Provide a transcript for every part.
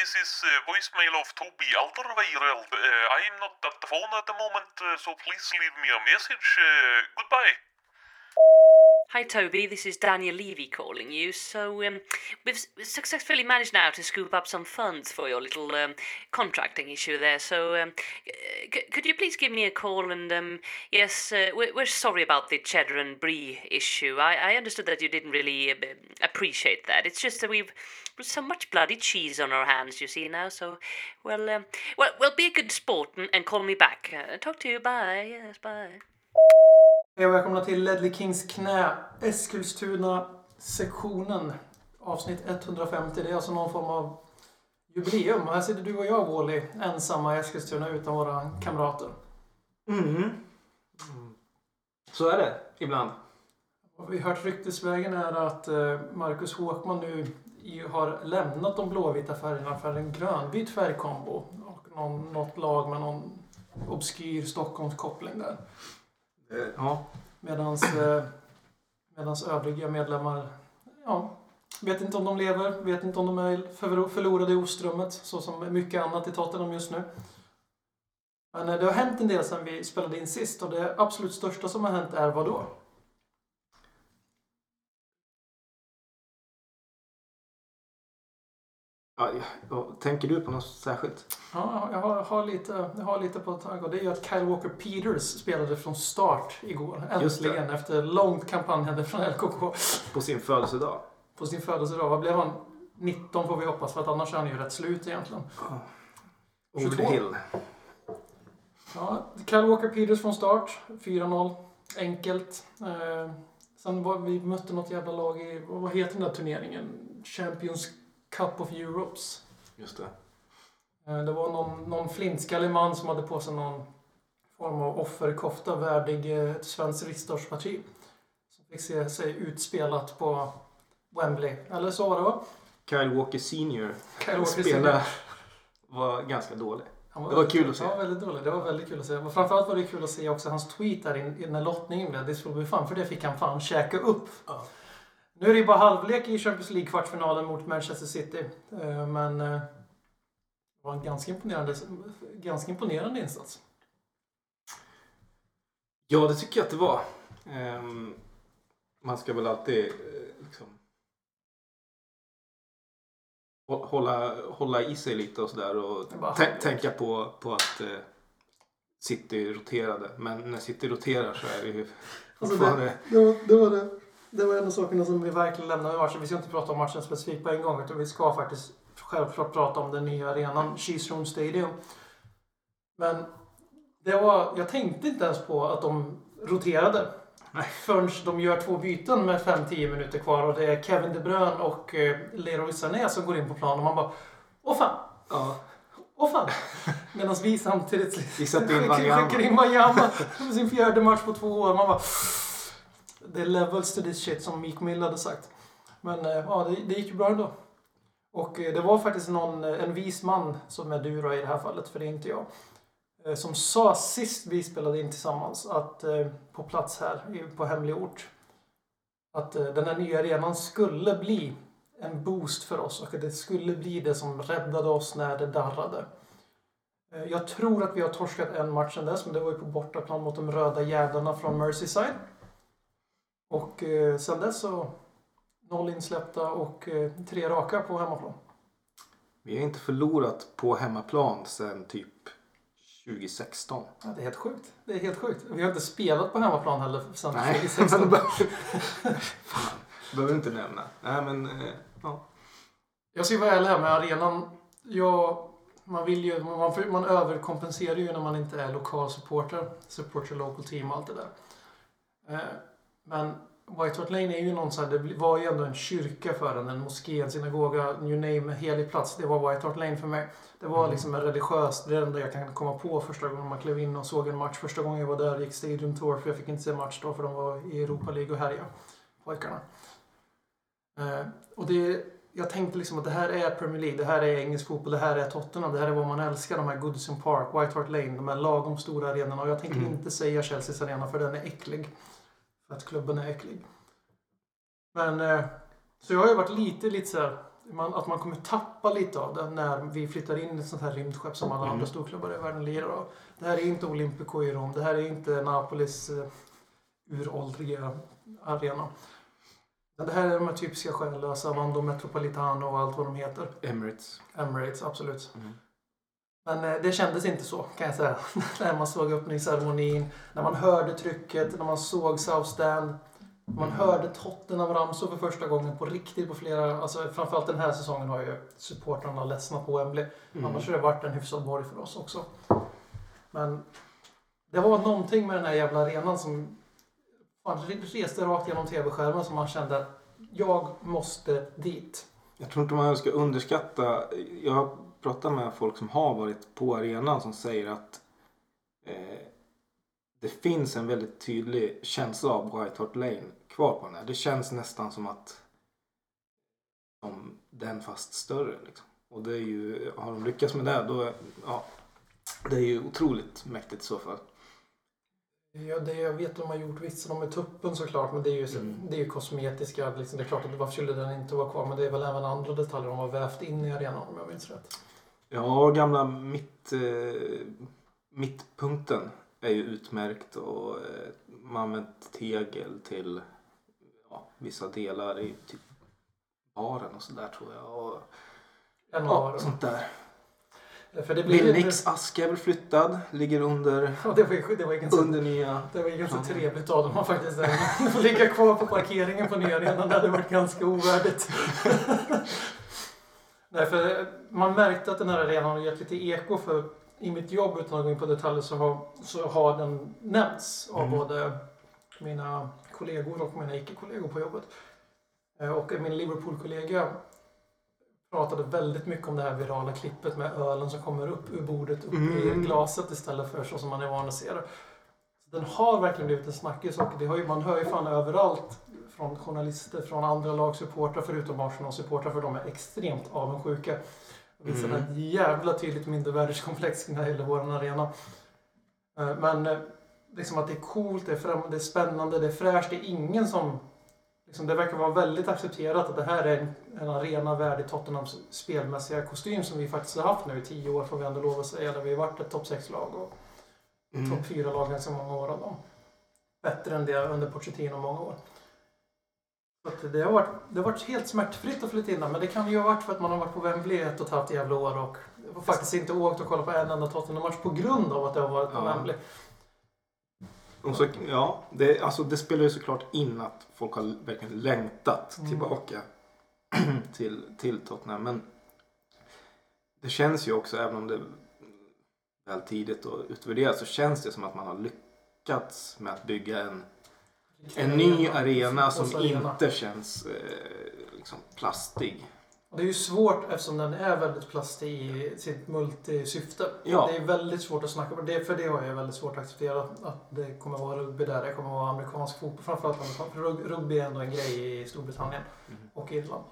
this is uh, voicemail of Toby Alderweireld. Uh, I'm not at the phone at the moment, uh, so please leave me a message. Uh, goodbye. Hi, Toby. This is Daniel Levy calling you. So, um, we've successfully managed now to scoop up some funds for your little um, contracting issue there. So, um, c- could you please give me a call? And um, yes, uh, we're, we're sorry about the cheddar and brie issue. I, I understood that you didn't really uh, appreciate that. It's just that we've so much bloody cheese on our hands, you see now. So, well, um, well, well, be a good sport and, and call me back. Uh, talk to you. Bye. Yes, bye. Hej och välkomna till Ledley Kings knä, Eskilstuna-sektionen. Avsnitt 150. Det är alltså någon form av jubileum. Här sitter du och jag, Wally, ensamma i Eskilstuna utan våra kamrater. Mm. Så är det ibland. Vad vi hört ryktesvägen är att eh, Marcus Håkman nu har lämnat de blåvita färgerna för en grönvit färgkombo. Och någon, något lag med någon obskyr Stockholmskoppling där. Ja. Medans, eh, medans övriga medlemmar, ja, vet inte om de lever, vet inte om de är förlorade i ostrummet, så som mycket annat i Tottenham just nu. Men eh, det har hänt en del sedan vi spelade in sist och det absolut största som har hänt är vad då? Tänker du på något särskilt? Ja, jag har, har, lite, jag har lite på tag och det är ju att Kyle Walker Peters spelade från start igår. Äntligen, efter långt kampanjande från LKK På sin födelsedag? på sin födelsedag. Vad blev han? 19 får vi hoppas, för att annars är han ju rätt slut egentligen. Over 22. the hill. Ja, Kyle Walker Peters från start. 4-0. Enkelt. Eh, sen var vi mötte något jävla lag i, vad heter den där turneringen? Champions Cup of Europes. Just det. Eh, det var någon, någon flintskallig man som hade på sig någon form av offerkofta värdig eh, ett svenskt riksdagsparti. Som fick se sig utspelat på Wembley. Eller så var det va? Kyle Walker Senior Kyle Walker spelade var ganska dålig. Han Det var kul att se. Ja, väldigt dåligt. Det var väldigt kul att se. Men framförallt var det kul att se också hans tweet där in, in när lottningen blev. This will be fun. För det fick han fan käka upp. Ja. Nu är det ju bara halvlek i Champions League-kvartsfinalen mot Manchester City. Eh, Men eh, det var en ganska imponerande, ganska imponerande insats. Ja, det tycker jag att det var. Ehm, man ska väl alltid eh, liksom, hå- hålla, hålla i sig lite och sådär och Det tänka på, på att City roterade. Men när City roterar så är det ju Alltså, fortfarande... Det var, det, var det. Det var en av sakerna som vi verkligen lämnade med matchen. Vi ska inte prata om matchen specifikt på en gång utan vi ska faktiskt självklart prata om den nya arenan, Cheese Stadium. Men det var, jag tänkte inte ens på att de roterade. Nej. Förrän de gör två byten med 5-10 minuter kvar och det är Kevin De Bruyne och eh, Leroy Sané som går in på plan och man bara Åh fan! Ja, Åh fan! Medan vi samtidigt Vi skickar- in Wanyama sin fjärde match på två år. Man bara... Det är levels to this shit som Meek Mill hade sagt. Men eh, ja, det, det gick ju bra ändå. Och eh, det var faktiskt någon, eh, en vis man som är du då i det här fallet, för det är inte jag. Som sa sist vi spelade in tillsammans att på plats här på hemlig ort att den här nya arenan skulle bli en boost för oss och att det skulle bli det som räddade oss när det darrade. Jag tror att vi har torskat en match sedan dess, men det var ju på bortaplan mot de röda jävlarna från Merseyside. Och eh, sen dess så noll insläppta och eh, tre raka på hemmaplan. vi har inte förlorat på hemmaplan sedan typ 2016. Ja, det är helt sjukt. Det är helt sjukt. Vi har inte spelat på hemmaplan heller sedan Nej, 2016. Fan, behöver inte nämna. Nej, men eh, ja. Jag ska vara ärlig här med arenan. Jag, man, vill ju, man, man överkompenserar ju när man inte är lokal supporter. Support your local team och allt det där. Eh, Men White Hart Lane är ju någon så här, det var ju ändå en kyrka för en, en moské, en synagoga, you name, helig plats. Det var White Hart Lane för mig. Det var Mm. liksom en religiös, det enda jag kan komma på första gången man klev in och såg en match. Första gången jag var där gick Stadium Tour, för jag fick inte se match då för de var i Europa League och härjade, pojkarna. Eh, och det, jag tänkte liksom att det här är Premier League, det här är engelsk fotboll, det här är Tottenham, det här är vad man älskar. De här Goodison Park, White Hart Lane, de här lagom stora arenorna. Och jag tänker Mm. inte säga Chelseas arena för den är äcklig. Att klubben är äcklig. Men, eh, så jag har ju varit lite, lite så här att man kommer tappa lite av det när vi flyttar in i ett sånt här rymdskepp som alla Mm. andra storklubbar i världen lirar av. Det här är inte Olympico i Rom. Det här är inte Napolis eh, uråldriga arena. Det här är de här typiska själlösa, Vando Metropolitano och allt vad de heter. Emirates. Emirates, absolut. Mm. Men eh, det kändes inte så, kan jag säga. när man såg öppningsceremonin, när man hörde trycket, när man såg South Stand. Man Mm. hörde Tottenham ramsor för första gången på riktigt på flera... Alltså framförallt den här säsongen har ju supportrarna ledsnat på Wembley. Mm. Annars har det varit en hyfsad borg för oss också. Men det var någonting med den här jävla arenan som fan, reste rakt genom tv-skärmen som man kände att jag måste dit. Jag tror inte man ska underskatta. Jag har pratat med folk som har varit på arenan som säger att eh, det finns en väldigt tydlig känsla av White Hart Lane kvar på den här. Det känns nästan som att som den fast större. Liksom. Och det är ju, har de lyckats med det då, ja, det är ju otroligt mäktigt i så fall. Ja, det jag vet de har gjort de med tuppen såklart, men det är ju, Mm. det är ju kosmetiska. Liksom, det är klart att varför skulle den inte vara kvar? Men det är väl även andra detaljer de har vävt in i arenan om jag minns rätt. Ja, gamla mitt, eh, mittpunkten är ju utmärkt och eh, man använt tegel till ja, vissa delar i typ baren och sådär tror jag. Och, En ja, sånt där. För det blir Bill lite- Nicks ask är väl flyttad, ligger under, Ja, det var ju det var ju ganska, under nya... det var ju ganska Ja. trevligt av dem att faktiskt ligga kvar på parkeringen på nya arenan. Det hade varit ganska ovärdigt. Nej, för man märkte att den här arenan har gett lite eko för i mitt jobb, utan att gå in på detaljer, så har, så har den nämnts av Mm. både mina kollegor och mina icke-kollegor på jobbet. Eh, Och min Liverpool-kollega pratade väldigt mycket om det här virala klippet med ölen som kommer upp ur bordet, upp i Mm. glaset istället för så som man är van att se det. Den har verkligen blivit en snackis och det har ju, man hör ju fan överallt från journalister, från andra lagsupportrar förutom Arsenal-supportrar för de är extremt avundsjuka. Det visar Mm. ett jävla tydligt mindervärdeskomplex när det gäller vår arena. Eh, Men eh, liksom att det är coolt, det är, främ- det är spännande, det är fräscht. Det är ingen som... Liksom det verkar vara väldigt accepterat att det här är en, en arena värdig Tottenhams spelmässiga kostym som vi faktiskt har haft nu i tio år får vi ändå lov att säga. Där vi har varit ett topp 6-lag och Mm. topp 4-lag ganska många år av dem. Bättre än det under Pochettino många år. Det, har varit, det har varit helt smärtfritt att flytta in men det kan ju ha varit för att man har varit på Wembley ett och ett halvt jävla år och och faktiskt inte åkt och kollat på en enda Tottenham-match på grund av att det har varit på Ja. Wembley. Och så, ja, det, alltså, det spelar ju såklart in att folk har verkligen längtat Mm. tillbaka till, till Tottenham. Men det känns ju också, även om det är väl tidigt att utvärdera, så känns det som att man har lyckats med att bygga en, en ny arena som inte känns eh, liksom plastig. Det är ju svårt eftersom den är väldigt plastig i sitt multisyfte. Ja. Det är väldigt svårt att snacka om det. För det har jag väldigt svårt att acceptera att det kommer att vara rugby där. Det kommer att vara amerikansk fotboll. Framförallt amerikansk. För rug- rugby är ändå en grej i Storbritannien Mm. och Irland.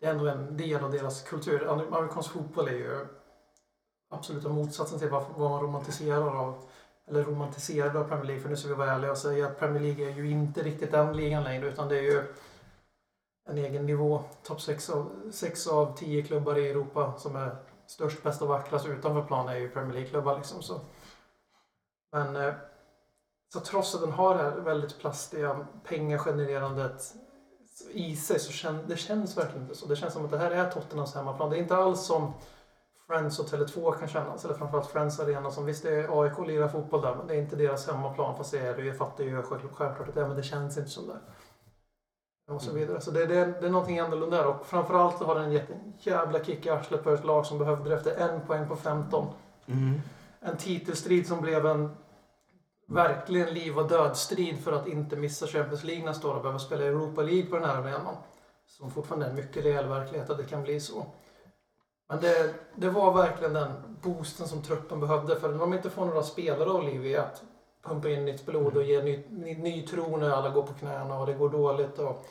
Det är ändå en del av deras kultur. Amer- Amerikansk fotboll är ju absoluta motsatsen till vad man romantiserar av eller romantiserade av Premier League. För nu ska vi vara ärliga och säga att Premier League är ju inte riktigt den ligan längre utan det är ju en egen nivå. Topp 6 av, 6 av 10 klubbar i Europa som är störst, bäst och vackrast utanför plan är ju Premier League-klubbar. Liksom, så. Men eh, så trots att den har det här väldigt plastiga pengagenererandet i sig så känns det känns verkligen inte så. Det känns som att det här är Tottenhams hemmaplan. Det är inte alls som Friends och Tele2 kan kännas. Eller framförallt Friends Arena som visst det är AIK lirar fotboll där men det är inte deras hemmaplan. Fast det är det. Jag fattar ju själv- självklart att det är men det känns inte som det. Och så Mm. vidare. Så det, det, det är någonting annorlunda där. Och framförallt har den gett en jävla kick i arslet på ett lag som behövde det efter en poäng på 15. Mm. En titelstrid som blev en verkligen liv och dödstrid för att inte missa Champions League nästa år och behöva spela Europa League på den här arenan. Som fortfarande är en mycket reell verklighet att det kan bli så. Men det, det var verkligen den boosten som truppen behövde. För när de inte får några spelare av liv i att pumpa in nytt blod och ge ny, ny, ny tro när alla går på knäna och det går dåligt och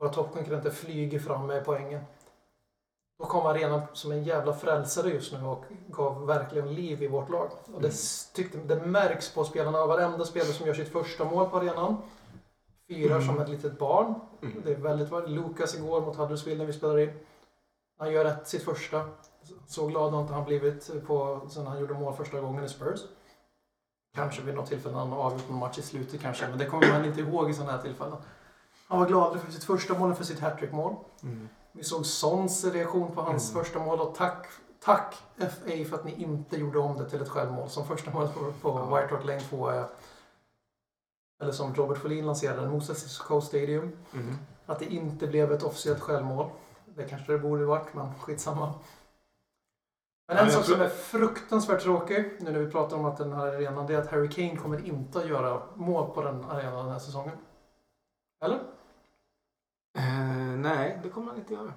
våra toppkonkurrenter flyger fram med poängen. Då kom arenan som en jävla frälsare just nu och gav verkligen liv i vårt lag. Och det, Mm. tyckte, det märks på spelarna. Varenda spelare som gör sitt första mål på arenan firar Mm. som ett litet barn. Mm. Det är väldigt Lukas igår mot Huddersfield när vi spelade in. Han gör rätt sitt första. Så glad har inte han blivit på, sen han gjorde mål första gången i Spurs. Kanske vid något tillfälle han avgjort någon match i slutet kanske, men det kommer man inte ihåg i sådana här tillfällen. Han var glad för sitt första mål för sitt hattrickmål. Mm. Vi såg Sons reaktion på hans Mm. första mål och tack, tack FA för att ni inte gjorde om det till ett självmål som första målet på, på Ja. White Hart Lane 2 är. Eller som Robert Folin lanserade, Moses Sissoko Stadium. Mm. Att det inte blev ett officiellt självmål. Det kanske det borde varit, men skitsamma. Men en jag sak som är fruktansvärt tråkig, nu när vi pratar om att den här arenan, det är att Harry Kane kommer inte att göra mål på den arenan den här säsongen. Eller? Eh, nej, det kommer han inte göra.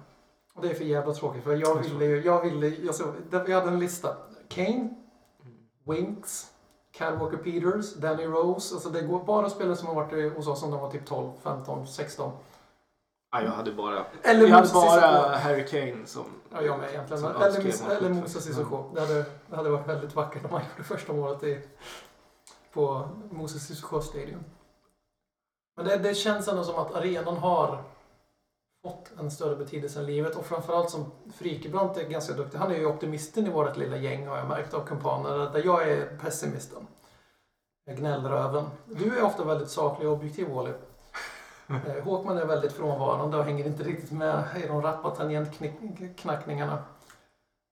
Och det är för jävla tråkigt, för jag ville ju, jag ville, alltså, det- jag hade en lista. Kane, Winks, Cal Walker Peters, Danny Rose. Alltså det går bara spelare som har varit hos oss som de var typ 12, 15, 16. Ja, jag hade bara, Eller jag hade bara. Harry Kane som... Ja, jag med egentligen. som eller, mål. eller Moses Sissoko. Det hade, det hade varit väldigt vackert om han gjorde första målet i, på Moses Sissoko Stadium. Men det, det känns ändå som att arenan har fått en större betydelse än livet och framförallt som Frikebrant är ganska duktig. Han är ju optimisten i vårt lilla gäng har jag märkt av kumpaner där jag är pessimisten. Jag gnällröven. Du är ofta väldigt saklig och objektiv Wally. Eh, Håkman är väldigt frånvarande och hänger inte riktigt med i de rappa tangentknackningarna.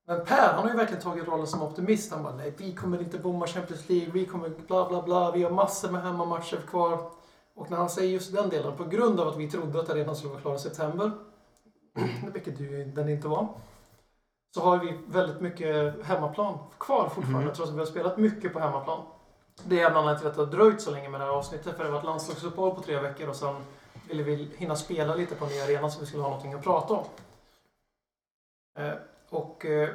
Men Per, han har ju verkligen tagit rollen som optimist. Han bara, nej, vi kommer inte bomma Champions League, vi kommer bla bla bla, vi har massor med hemmamatcher kvar. Och när han säger just den delen, på grund av att vi trodde att arenan skulle vara klar i september, vilket den inte var, så har vi väldigt mycket hemmaplan kvar fortfarande, Mm. trots att vi har spelat mycket på hemmaplan. Det är bland annat till att det har dröjt så länge med det här avsnittet, för det var ett landslagsuppehåll på tre veckor och sen ville vi hinna spela lite på en ny arena så vi skulle ha någonting att prata om. Eh, och eh,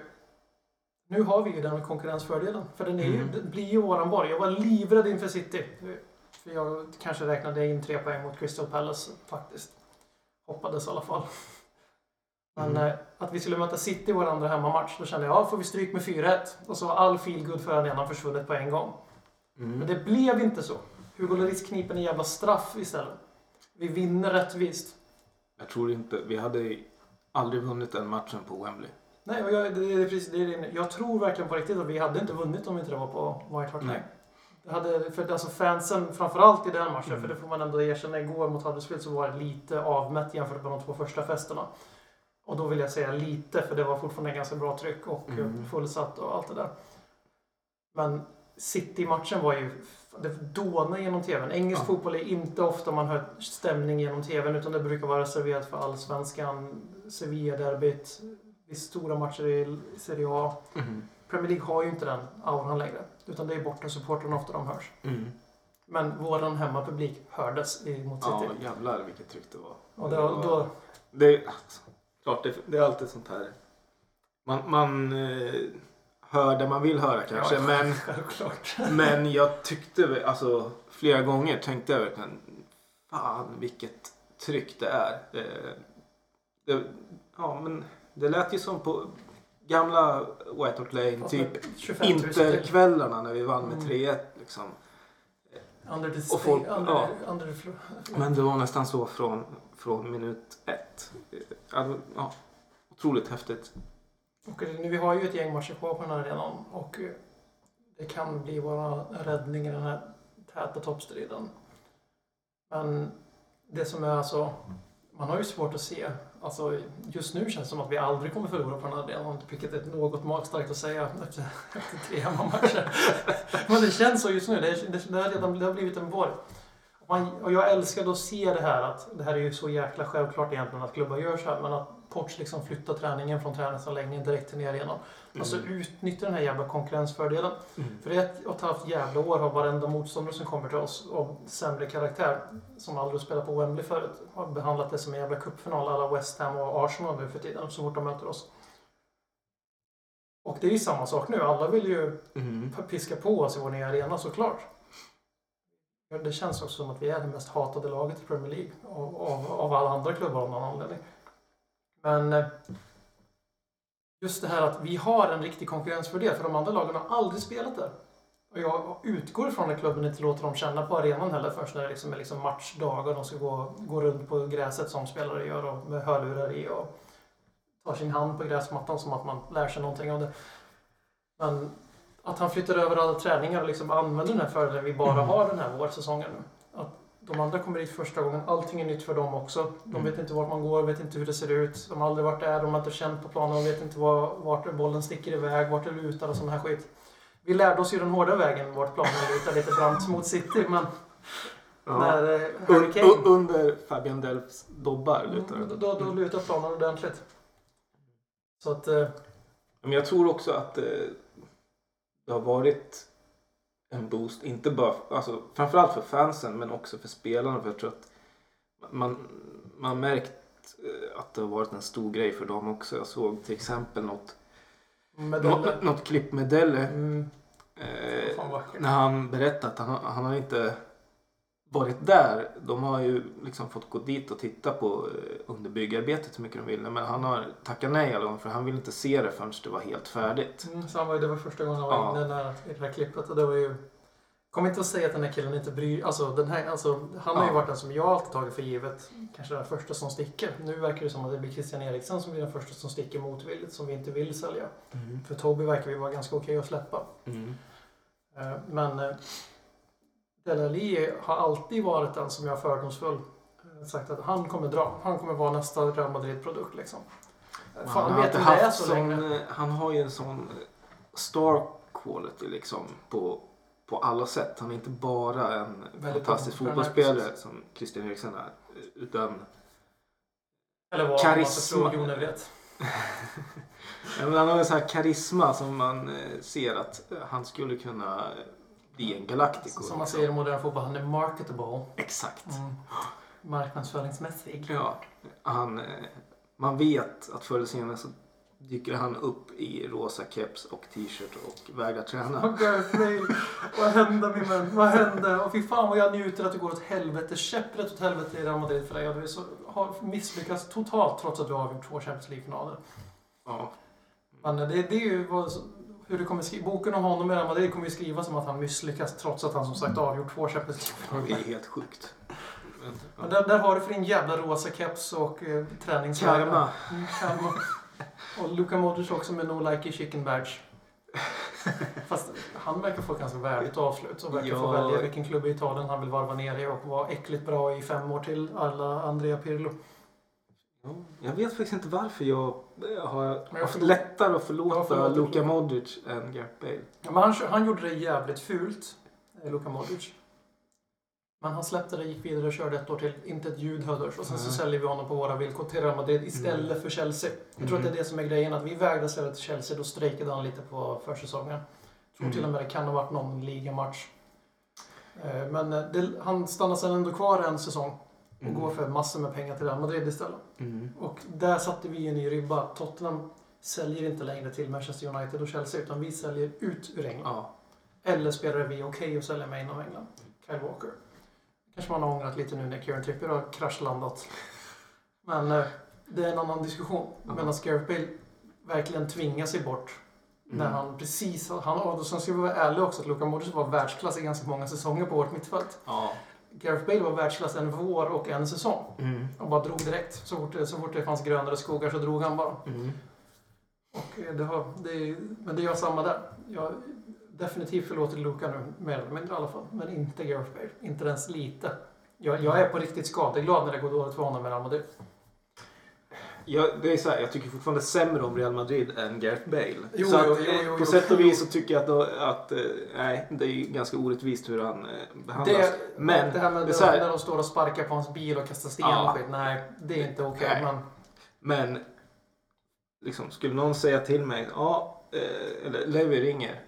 nu har vi ju den konkurrensfördelen. För den är ju, Mm. det blir ju våran borg. Jag var livrädd inför City. För jag kanske räknade in tre poäng mot Crystal Palace faktiskt. Hoppades i alla fall. Men Mm. eh, att vi skulle möta City i vår andra hemmamatch, då kände jag ja, får vi stryk med 4-1. Och så har all feelgood för arenan försvunnit på en gång. Mm. Men det blev inte så. Hugo Lloris kniper en jävla straff istället. Vi vinner rättvist. Jag tror inte, vi hade aldrig vunnit den matchen på Wembley. Nej, och jag, det, är precis, det är, jag tror verkligen på riktigt att vi hade inte vunnit om inte det var på White Hart Lane. Det hade, för alltså fansen, framförallt i den matchen, Mm. för det får man ändå erkänna, igår mot Huddersfield så var det lite avmätt jämfört med de två första festerna. Och då vill jag säga lite, för det var fortfarande ganska bra tryck och mm. fullsatt och allt det där. Men City-matchen var ju, det dånade genom TVn. Engelsk Ja. fotboll är inte ofta man hör stämning genom TVn, utan det brukar vara reserverat för allsvenskan, Sevilla-derbyt, stora matcher i Serie A. Mm. Premier League har ju inte den auran längre. Utan det är borta supportrarna ofta de hörs. Mm. Men våran hemmapublik hördes mot Ja, City. jävlar vilket tryck det var. och det då, var- då, Det, klart, det, det är alltid sånt här. Man, man eh, hör det man vill höra kanske. Ja. Men, men jag tyckte, alltså flera gånger tänkte jag verkligen, fan vilket tryck det är. Eh, det, ja, men det lät ju som på gamla White Hart Lane, typ med 25 000 till. interkvällarna när vi vann med Mm. 3-1 liksom. Under the, Och folk- under, ja. under. Men det var nästan så från, från minut ett. Eh, det ja, otroligt häftigt. Och nu, vi har ju ett gäng matcher kvar på den här arenan. Och eh, det kan bli vår räddning i den här täta toppstriden. Men det som är alltså... Man har ju svårt att se. Alltså, just nu känns det som att vi aldrig kommer förlora på den här arenan. Vilket är något magstarkt att säga efter, efter tre hemmamatcher. Men det känns så just nu. Det, det, det, har, redan, det har blivit en borg. Man, och jag älskade att se det här att det här är ju så jäkla självklart egentligen att klubbar gör så här. Men att Ports liksom flyttar träningen från träningsanläggningen direkt till ner arenan. Alltså utnyttja den här jävla konkurrensfördelen. Mm. För ett och ett halvt jävla år har varenda motståndare som kommer till oss av sämre karaktär, som aldrig spelat på Wembley förut, har behandlat det som en jävla cupfinal alla West Ham och Arsenal nu för tiden, så fort de möter oss. Och det är ju samma sak nu. Alla vill ju Mm. piska på oss i vår nya arena såklart. Det känns också som att vi är det mest hatade laget i Premier League av, av, av alla andra klubbar av någon anledning. Men eh, just det här att vi har en riktig konkurrensfördel för de andra lagen har aldrig spelat där. Och jag utgår ifrån att klubben inte låter dem känna på arenan heller först när det liksom är liksom matchdag och de ska gå, gå runt på gräset som spelare gör och med hörlurar i och tar sin hand på gräsmattan som att man lär sig någonting av det. Men att han flyttar över alla träningar och liksom använder den här fördelen vi bara har den här vårsäsongen nu. Att de andra kommer dit första gången, allting är nytt för dem också. De Mm. vet inte vart man går, vet inte hur det ser ut. De har aldrig varit där, de har inte känt på planen, de vet inte var, vart bollen sticker iväg, vart det lutar och sån här skit. Vi lärde oss ju den hårda vägen vart planen lutar lite brant mot City, men Ja. när eh, Un, Harry Kane... un, under Fabian Delfs dobbar lutar Mm, det. då, då lutar planen ordentligt. Så att... Eh, Men jag tror också att eh, det har varit en boost, inte bara, alltså framförallt för fansen men också för spelarna. För jag tror att man, man har märkt eh, att det har varit en stor grej för dem också. Jag såg till exempel något, något, något klipp med Delle. mm, Eh, när han berättade att han, han har inte varit där. De har ju liksom fått gå dit och titta på eh, under byggarbetet hur mycket de ville. Men han har tackat nej alla gånger för han vill inte se det förrän det var helt färdigt. Mm, så han var, ju- det var första gången han var Ja. inne där, i det här klippet. Och det var ju... Kom inte att säga att den här killen inte bryr alltså, den här, alltså Han har ju Ja. varit den som jag alltid tagit för givet. Kanske den första som sticker. Nu verkar det som att det blir Christian Eriksen som blir den första som sticker motvilligt. Som vi inte vill sälja. För Toby verkar vi vara ganska okej att släppa. Mm. Eh, Men eh, Delali har alltid varit den som jag har fördomsfull eh, sagt att han kommer dra. Han kommer vara nästa Real Madrid-produkt liksom. Fan, har vet inte det är så sån, länge? eh, Han har ju en sån eh, star quality liksom på, på alla sätt. Han är inte bara en Väldigt fantastisk bra. fotbollsspelare som Christian Eriksen är. Utan Eller vad karisma. tror vet. Han har en sån här karisma som man ser att han skulle kunna bli en galaktiker. Som man säger i modern fotboll, han är marketable. Exakt. Mm. Marknadsföringsmässig. Ja, han, eh, man vet att förr eller senare så dyker han upp i rosa keps och t-shirt och vägrar träna. Och Gareth Bale. Vad hände min vän? Vad hände? Och fy fan vad jag njuter att det går åt helvete. Käpprätt åt helvete i Real Madrid för dig. Du så, har misslyckats totalt trots att du har avgjort två Champions League-finaler. Ja. Men det, det är ju vad, hur det kommer skriva. Boken om honom i Real Madrid kommer ju skriva som att han misslyckas trots att han som sagt avgjort två Champions Det League-finaler. är helt sjukt. Men där, där har du för din jävla rosa keps och eh, träningsvägar. Karma. Mm, karma. Och Luka Modric också med No Like Chicken Badge. Fast han verkar få ett ganska värdigt avslut och verkar få Ja. välja vilken klubb i Italien han vill varva ner i och vara äckligt bra i fem år till alla Andrea Pirlo. Ja, Jag vet faktiskt inte varför jag eh, har jag haft förlåt- lättare att Jag förlåta Luka. Modric än Gareth Bale. Ja, men han, han gjorde det jävligt fult, eh, Luka Modric. Men han släppte det, gick vidare och körde ett år till. Inte ett ljud hördes. Och sen så säljer vi honom på våra villkor till Real Madrid istället för Chelsea. Jag tror att det är det som är grejen. Att vi vägrade sälja till Chelsea. Då strejkade han lite på försäsongen. Jag tror Mm. till och med det kan ha varit någon ligamatch. Eh, Men det, han stannar sen ändå kvar en säsong. Och går för massor med pengar till Real Madrid istället. Mm. Och där satte vi en ny ribba. Tottenham säljer inte längre till Manchester United och Chelsea. Utan vi säljer ut ur England. Ja. Eller spelar vi okej att sälja med inom England? Kyle Walker. Kanske man har ångrat lite nu när Kieran Trippier har kraschlandat. Men eh, det är en annan diskussion. Men att Gareth Bale verkligen tvingar sig bort när Mm. han precis... Han, och sen ska vi vara ärliga också att Luka Modric var världsklass i ganska många säsonger på vårt mittfält. Ja. Gareth Bale var världsklass en vår och en säsong. Mm. Och bara drog direkt. Så fort, så fort det fanns grönare skogar så drog han bara. Mm. Och eh, det har, det men det gör samma där. Jag definitivt förlåter Luka nu, mer eller mindre i alla fall. Men inte Gareth Bale. Inte ens lite. Jag, jag är på riktigt skadeglad när det går dåligt för honom med Real Madrid. Ja, det är så här, jag tycker fortfarande sämre om Real Madrid än Gareth Bale. Jo, så att, jo, jo, eh, jo, på jo. sätt och vis så tycker jag att, då, att eh, nej, det är ganska orättvist hur han eh, behandlas. Det, Men, det här med det så här- när de står och sparkar på hans bil och kastar sten Ja. och skit. Nej, det är inte okej. Nej. men Men liksom, skulle någon säga till mig, ja, eller Levi ringer.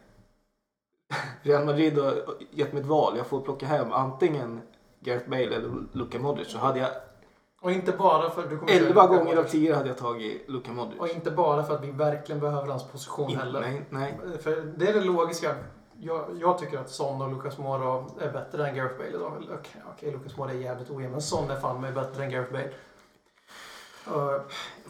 Real Madrid har gett mig ett val. Jag får plocka hem antingen Gareth Bale eller Luka Modric. Så hade jag och inte bara för... Du kommer 11 Luka gånger av. 10 hade jag tagit Luka Modric. Och inte bara för att vi verkligen behöver hans position In- heller. nej, nej. För det är det logiska. Jag, jag tycker att Son och Lucas Moura är bättre än Gareth Bale idag. Okej, okej, Lucas Moura är jävligt ojämn, men Son är fan mig bättre än Gareth Bale. Uh,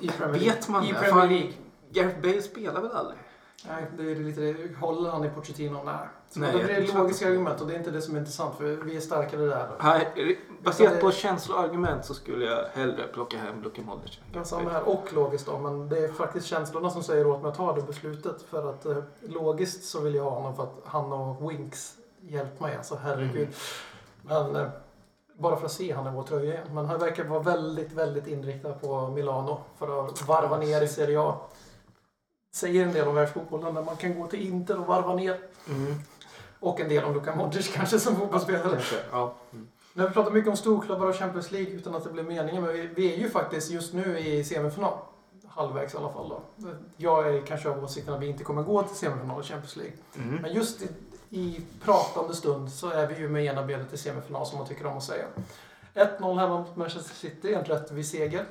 I Premier League. Vet man I? Premier. League. Gareth Bale spelar väl aldrig? Nej, det är lite Håller han i Pochettino? Nej. Så Nej, det tror logiska argument och det är inte det som är intressant för vi är starkare där. Nej, baserat det- på känsloargument så skulle jag hellre plocka hem Luka Modric. Ja, samma här och logiskt då, men det är faktiskt känslorna som säger åt mig att ta det beslutet. För att eh, logiskt så vill jag ha honom för att han och Winks hjälpt mig. Alltså herregud. Men eh, bara för att se han i vår tröja igen. Men han verkar vara väldigt, väldigt inriktad på Milano för att varva ner i Serie A. Säger en del om världsfotbollen när man kan gå till Inter och varva ner. Mm. Och en del om Luka Modric kanske som fotbollsspelare. Kanske, ja. Mm. Nu har vi pratat mycket om storklubbar och Champions League utan att det blir meningen. Men vi, vi är ju faktiskt just nu i semifinal. Halvvägs i alla fall då. Jag är kanske av åsikten att vi inte kommer gå till semifinal i Champions League. Mm. Men just i, i pratande stund så är vi ju med ena benet i semifinal som man tycker om att säga. 1-0 hemma mot Manchester City, en rättvis seger.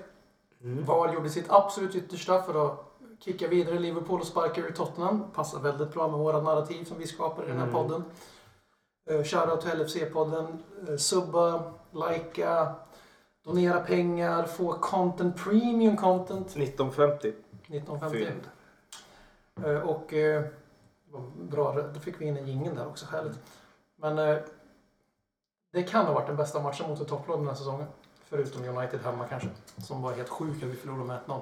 Mm. VAR gjorde sitt absolut yttersta för att kicka vidare Liverpool och sparka ur Tottenham. Passar väldigt bra med våra narrativ som vi skapar i den här Mm. podden. Uh, Shoutout till LFC-podden. Uh, subba, likea, donera pengar, få content, premium content. 1950. 1950. Fynd. Eh, Och eh, bra, då fick vi in en jingel där också, härligt. Men eh, det kan ha varit den bästa matchen mot ett topplag den här säsongen. Förutom United hemma kanske, som var helt sjuk att vi förlorade med 1-0.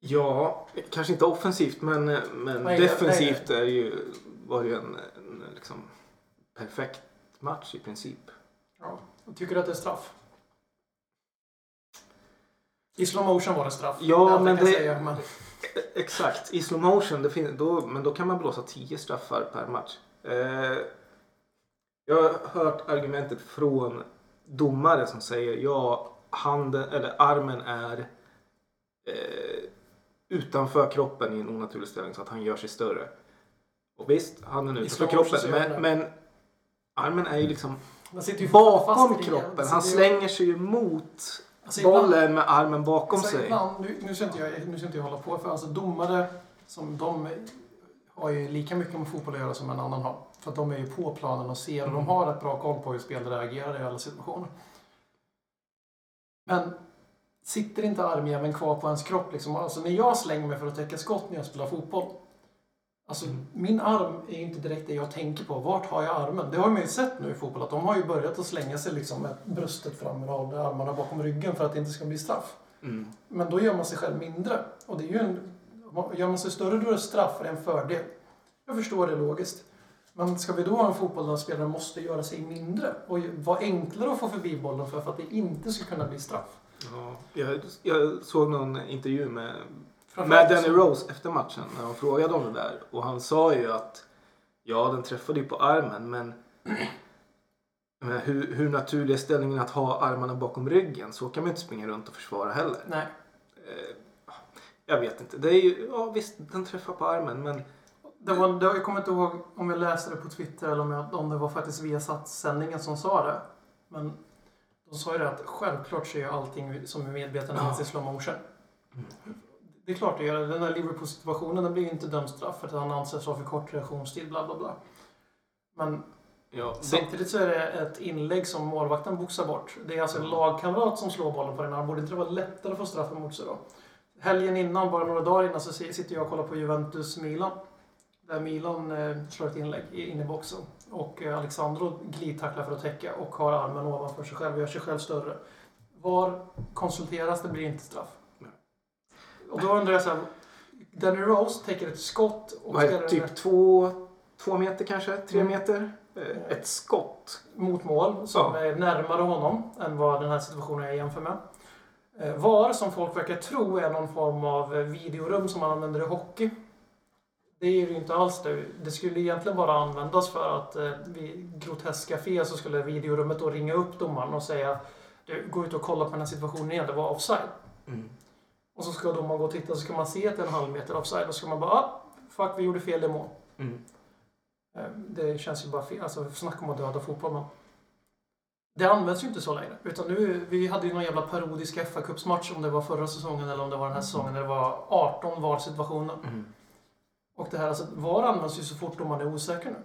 Ja, kanske inte offensivt men, men Nej, defensivt är ju, var det ju en, en liksom, perfekt match i princip. Ja. Tycker du att det är straff? I slow motion var det straff. Ja, Det men det- Säga, men... Exakt, i slow motion, det finns, då, men då kan man blåsa 10 straffar per match. Eh, jag har hört argumentet från domare som säger ja, handen eller armen är eh, utanför kroppen i en onaturlig ställning så att han gör sig större. Och visst, handen är utanför kroppen men, men armen är ju liksom ju bakom kroppen. Han slänger sig ju mot Alltså, bollen med armen bakom Alltså, sig. ibland, nu, nu, ska inte jag, nu ska inte jag hålla på, för alltså domare som de har ju lika mycket med fotboll att göra som en annan har. För att de är ju på planen och ser och de Mm. har ett bra koll på hur spelare agerar i alla situationer. Men sitter inte armjäveln kvar på ens kropp liksom? Alltså när jag slänger mig för att täcka skott när jag spelar fotboll. Alltså Mm. min arm är ju inte direkt det jag tänker på. Vart har jag armen? Det har man ju sett nu i fotboll att de har ju börjat att slänga sig liksom med bröstet fram och armarna bakom ryggen för att det inte ska bli straff. Mm. Men då gör man sig själv mindre. Och det är ju en, gör man sig större då är det straff, är det en fördel. Jag förstår det logiskt. Men ska vi då ha en fotboll där spelaren måste göra sig mindre och vara enklare att få förbi bollen för att det inte ska kunna bli straff? Ja, jag, jag såg någon intervju med, med Danny Rose efter matchen när de frågade om det där. Och han sa ju att ja, den träffade ju på armen men men hur, hur naturlig är ställningen att ha armarna bakom ryggen? Så kan man inte springa runt och försvara heller. Nej. Eh, jag vet inte. Det är ju, ja visst, den träffar på armen men Det var, det, jag kommer inte ihåg om jag läste det på Twitter eller om, jag, om det var faktiskt Viasat-sändningen som sa det. Men de sa ju det att självklart så är allting som är medvetenhet i slow motion. Det är klart det gör. Den där Liverpool-situationen den blir ju inte dömd straff för att han anses ha för kort reaktionstid, bla bla bla. Men ja, samtidigt så är det ett inlägg som målvakten boxar bort. Det är alltså en lagkamrat som slår bollen på den här. Borde inte det vara lättare att få straff emot sig då? Helgen innan, bara några dagar innan, så sitter jag och kollar på Juventus-Milan. Där Milan eh, slår ett inlägg in i boxen. Och Alexandro glidtacklar för att täcka och har armen ovanför sig själv och gör sig själv större. Var konsulteras, det blir inte straff. Nej. Och då undrar jag så här. Danny Rose täcker ett skott och spelar typ två, två meter kanske? Tre Mm. meter? Eh, ett skott. mot mål som Ja. är närmare honom än vad den här situationen jag jämför med. Eh, VAR, som folk verkar tro är någon form av eh, videorum som man använder i hockey. Det är ju inte alls det. Det skulle egentligen bara användas för att eh, vid groteska fel så skulle videorummet då ringa upp domaren och säga du, gå ut och kolla på den här situationen igen, det var offside. Mm. Och så ska domaren gå och titta så ska man se att det är en halv meter offside och så ska man bara ah, fuck vi gjorde fel i mål. Mm. Eh, Det känns ju bara fel. Alltså, snacka om att döda fotboll. Men det används ju inte så längre. Utan nu, vi hade ju någon jävla parodisk fa cupsmatch om det var förra säsongen eller om det var den här säsongen. När det var 18 VAR-situationer. Mm. Och det här, alltså, VAR används ju så fort domaren är osäker nu.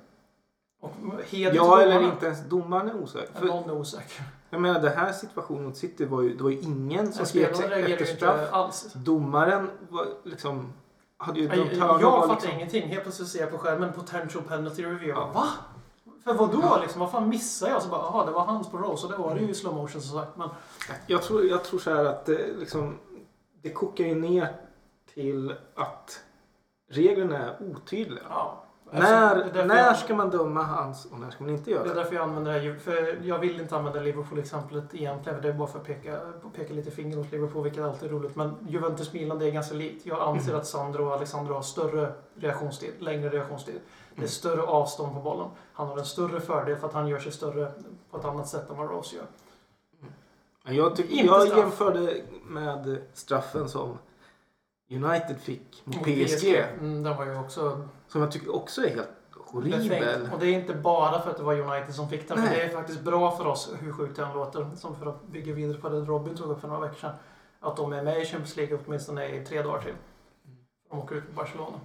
Och heder Ja, eller inte ens domaren är osäker. För, Någon är osäker. jag menar, den här situationen mot City var ju, det var ju ingen som skrek efter straff. alls. Domaren var liksom hade ju Jag, jag, jag fattar liksom- ingenting. Helt plötsligt ser jag på skärmen potential penalty review. Ja. Va? För vad då liksom? Vad fan missade jag? Så bara, jaha, det var hans på Rose och det var det ju i slow motion som sagt. Men Jag tror, jag tror så här att det, liksom, det kokar ju ner till att reglerna är otydliga. ja. När, är därför när jag- ska man döma hans och när ska man inte göra Det är det? därför jag använder det här. För jag vill inte använda Liverpool-exemplet egentligen. Det är bara för att peka, peka lite finger åt Liverpool, vilket alltid är roligt. Men Juventus-Milan, det är ganska likt. Jag anser Mm. att Sandro och Alexandro har större reaktionstid, längre reaktionstid. Det är Mm. större avstånd på bollen. Han har en större fördel för att han gör sig större på ett annat sätt än vad Rose gör. Men Jag, tyck, jag jämförde med straffen som United fick mot Mot PSG. Mm, den var ju också Som jag tycker också är helt horribel. Och det är inte bara för att det var United som fick den. För Nej. det är faktiskt bra för oss, hur sjukt det än låter, som för att bygga vidare på det Robin tog upp för några veckor sedan. Att de är med i Champions League åtminstone i tre dagar till. De åker ut på Barcelona.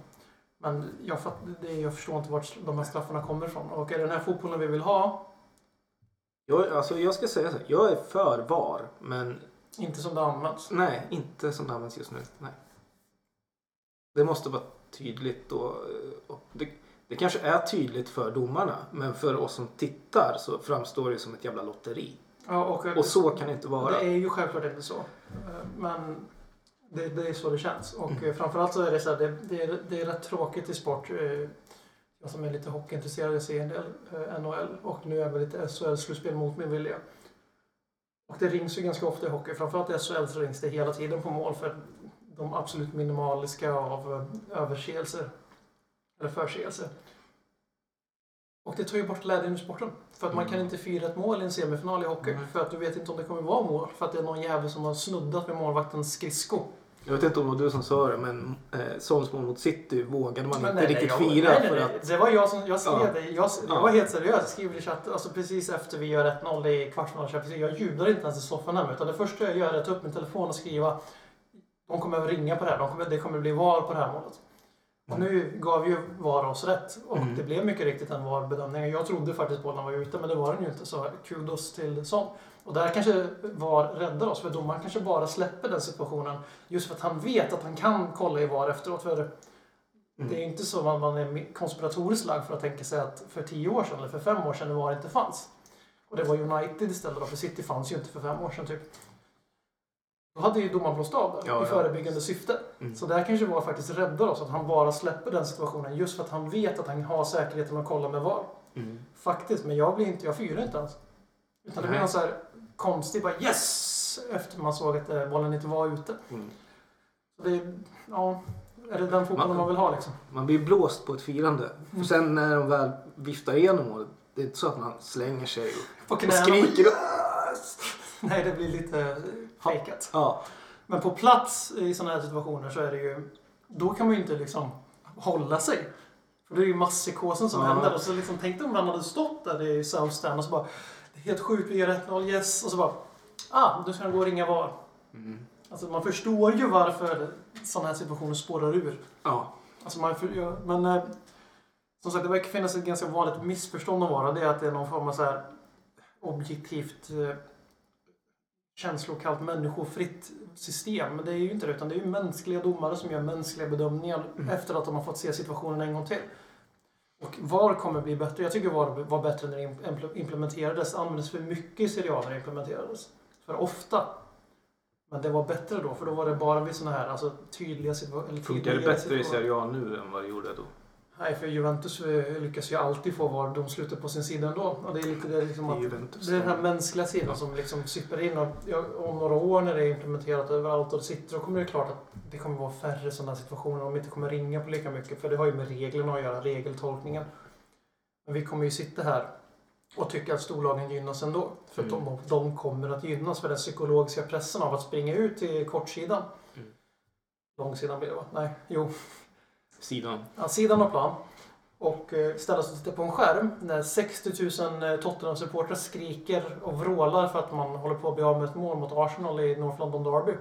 Men jag, fatt, det, jag förstår inte vart de här straffarna kommer ifrån. Och är det den här fotbollen vi vill ha, Jag, alltså, jag ska säga så här, jag är för VAR, men inte som det används. nej, inte som det används just nu. Nej. Det måste vara tydligt och, och det, det kanske är tydligt för domarna, men för oss som tittar så framstår det som ett jävla lotteri. Ja, och, Och så kan det inte vara. Det är ju självklart inte så. Eh, Men det, det är så det känns. Och Mm. eh, framförallt så är det så här, det, det, är, det är rätt tråkigt i sport. Eh, Jag som är lite hockeyintresserad, jag ser en del eh, NHL och nu är väl lite SHL-slutspel mot min vilja. Och det rings ju ganska ofta i hockey. Framförallt i SHL så rings det hela tiden på mål för de absolut minimaliska av eh, överseelser. Eller förseelser. Och det tar ju bort glädjen ur sporten. För att man Mm. kan inte fira ett mål i en semifinal i hockey. Mm. För att du vet inte om det kommer vara mål. För att det är någon jävel som har snuddat med målvaktens skridsko. Jag vet inte om det var du som sa det, men eh, Sons mål mot City vågade man Men inte nej, riktigt jag- fira nej, nej, för att... Det var jag som jag skrev Ja. det. Jag, jag Ja. var helt seriös. Jag skrev i chatten, alltså precis efter vi gör 1-0 i kvartsfinalen. Jag jublar inte ens i soffan hemma. Utan det första jag gör är att ta upp min telefon och skriva de kommer att ringa på det här. De kommer, det kommer bli VAR på det här målet. Och nu gav ju VAR oss rätt. Och Mm. det blev mycket riktigt en VAR-bedömning. Jag trodde faktiskt bollen var ute, men det var den ju inte. Så kudos till sånt. Och där kanske VAR räddar oss. För domaren kanske bara släpper den situationen. Just för att han vet att han kan kolla i VAR efteråt. För Mm. det är ju inte så att man är konspiratoriskt lagd för att tänka sig att för tio år sedan eller för fem år sedan VAR inte fanns. Och det var United istället då, för City fanns ju inte för fem år sedan typ. Då hade ju domaren blåst av det Ja, i ja. förebyggande syfte. Mm. Så där kanske VAR faktiskt räddar oss, att han bara släpper den situationen just för att han vet att han har säkerheten att kolla med VAR. Mm. Faktiskt, men jag blir inte, jag fyrar inte ens. Utan det blir Nej. någon så här konstig bara yes! Efter man såg att eh, bollen inte var ute. Mm. Så det är, ja, är det den fotbollen Man- man vill ha liksom? Man blir blåst på ett firande. Mm. För sen när de väl viftar igenom målet, det är inte så att man slänger sig och, och skriker. Nej, det blir lite fejkat. Ja. Men på plats i sådana här situationer så är det ju... Då kan man ju inte liksom hålla sig. För det är ju masspsykosen som Ja. händer. Och så liksom, tänk dig om man hade stått där i South Stand och så bara... Det är helt sjukt, vi gör 1-0, yes. Och så bara... Ah, då ska gå och ringa VAR. Mm. Alltså man förstår ju varför sådana här situationer spårar ur. ja. Alltså man, ja, men eh, som sagt, det verkar finnas ett ganska vanligt missförstånd om VAR. Det är att det är någon form av så här objektivt eh, känslokallt människofritt system. Men det är ju inte det, utan det är ju mänskliga domare som gör mänskliga bedömningar Mm. efter att de har fått se situationen en gång till. Och VAR kommer bli bättre. Jag tycker VAR var bättre när det impl- implementerades. Användes för mycket i Serie A när det implementerades. För ofta. Men det var bättre då, för då var det bara vid sådana här alltså, tydliga situationer. Funkar det bättre i Serie A nu än vad det gjorde då? Nej, för Juventus eh, lyckas ju alltid få VAR-domslutet på sin sida ändå. Och det är lite det liksom att det är den här mänskliga sidan som liksom sipprar in. Och ja, om några år när det är implementerat överallt och det sitter, då kommer det klart att det kommer vara färre sådana situationer. De inte kommer ringa på lika mycket. För det har ju med reglerna att göra, regeltolkningen. Men vi kommer ju sitta här och tycka att storlagen gynnas ändå. För Mm. de, de kommer att gynnas för den psykologiska pressen av att springa ut till kortsidan. Mm. Långsidan blir det va? Nej, jo. Sidan. Ja, sidan av plan. Och eh, ställa sig och titta på en skärm när 60 000 eh, Tottenham-supportrar skriker och vrålar för att man håller på att bli av med ett mål mot Arsenal i North London Derby.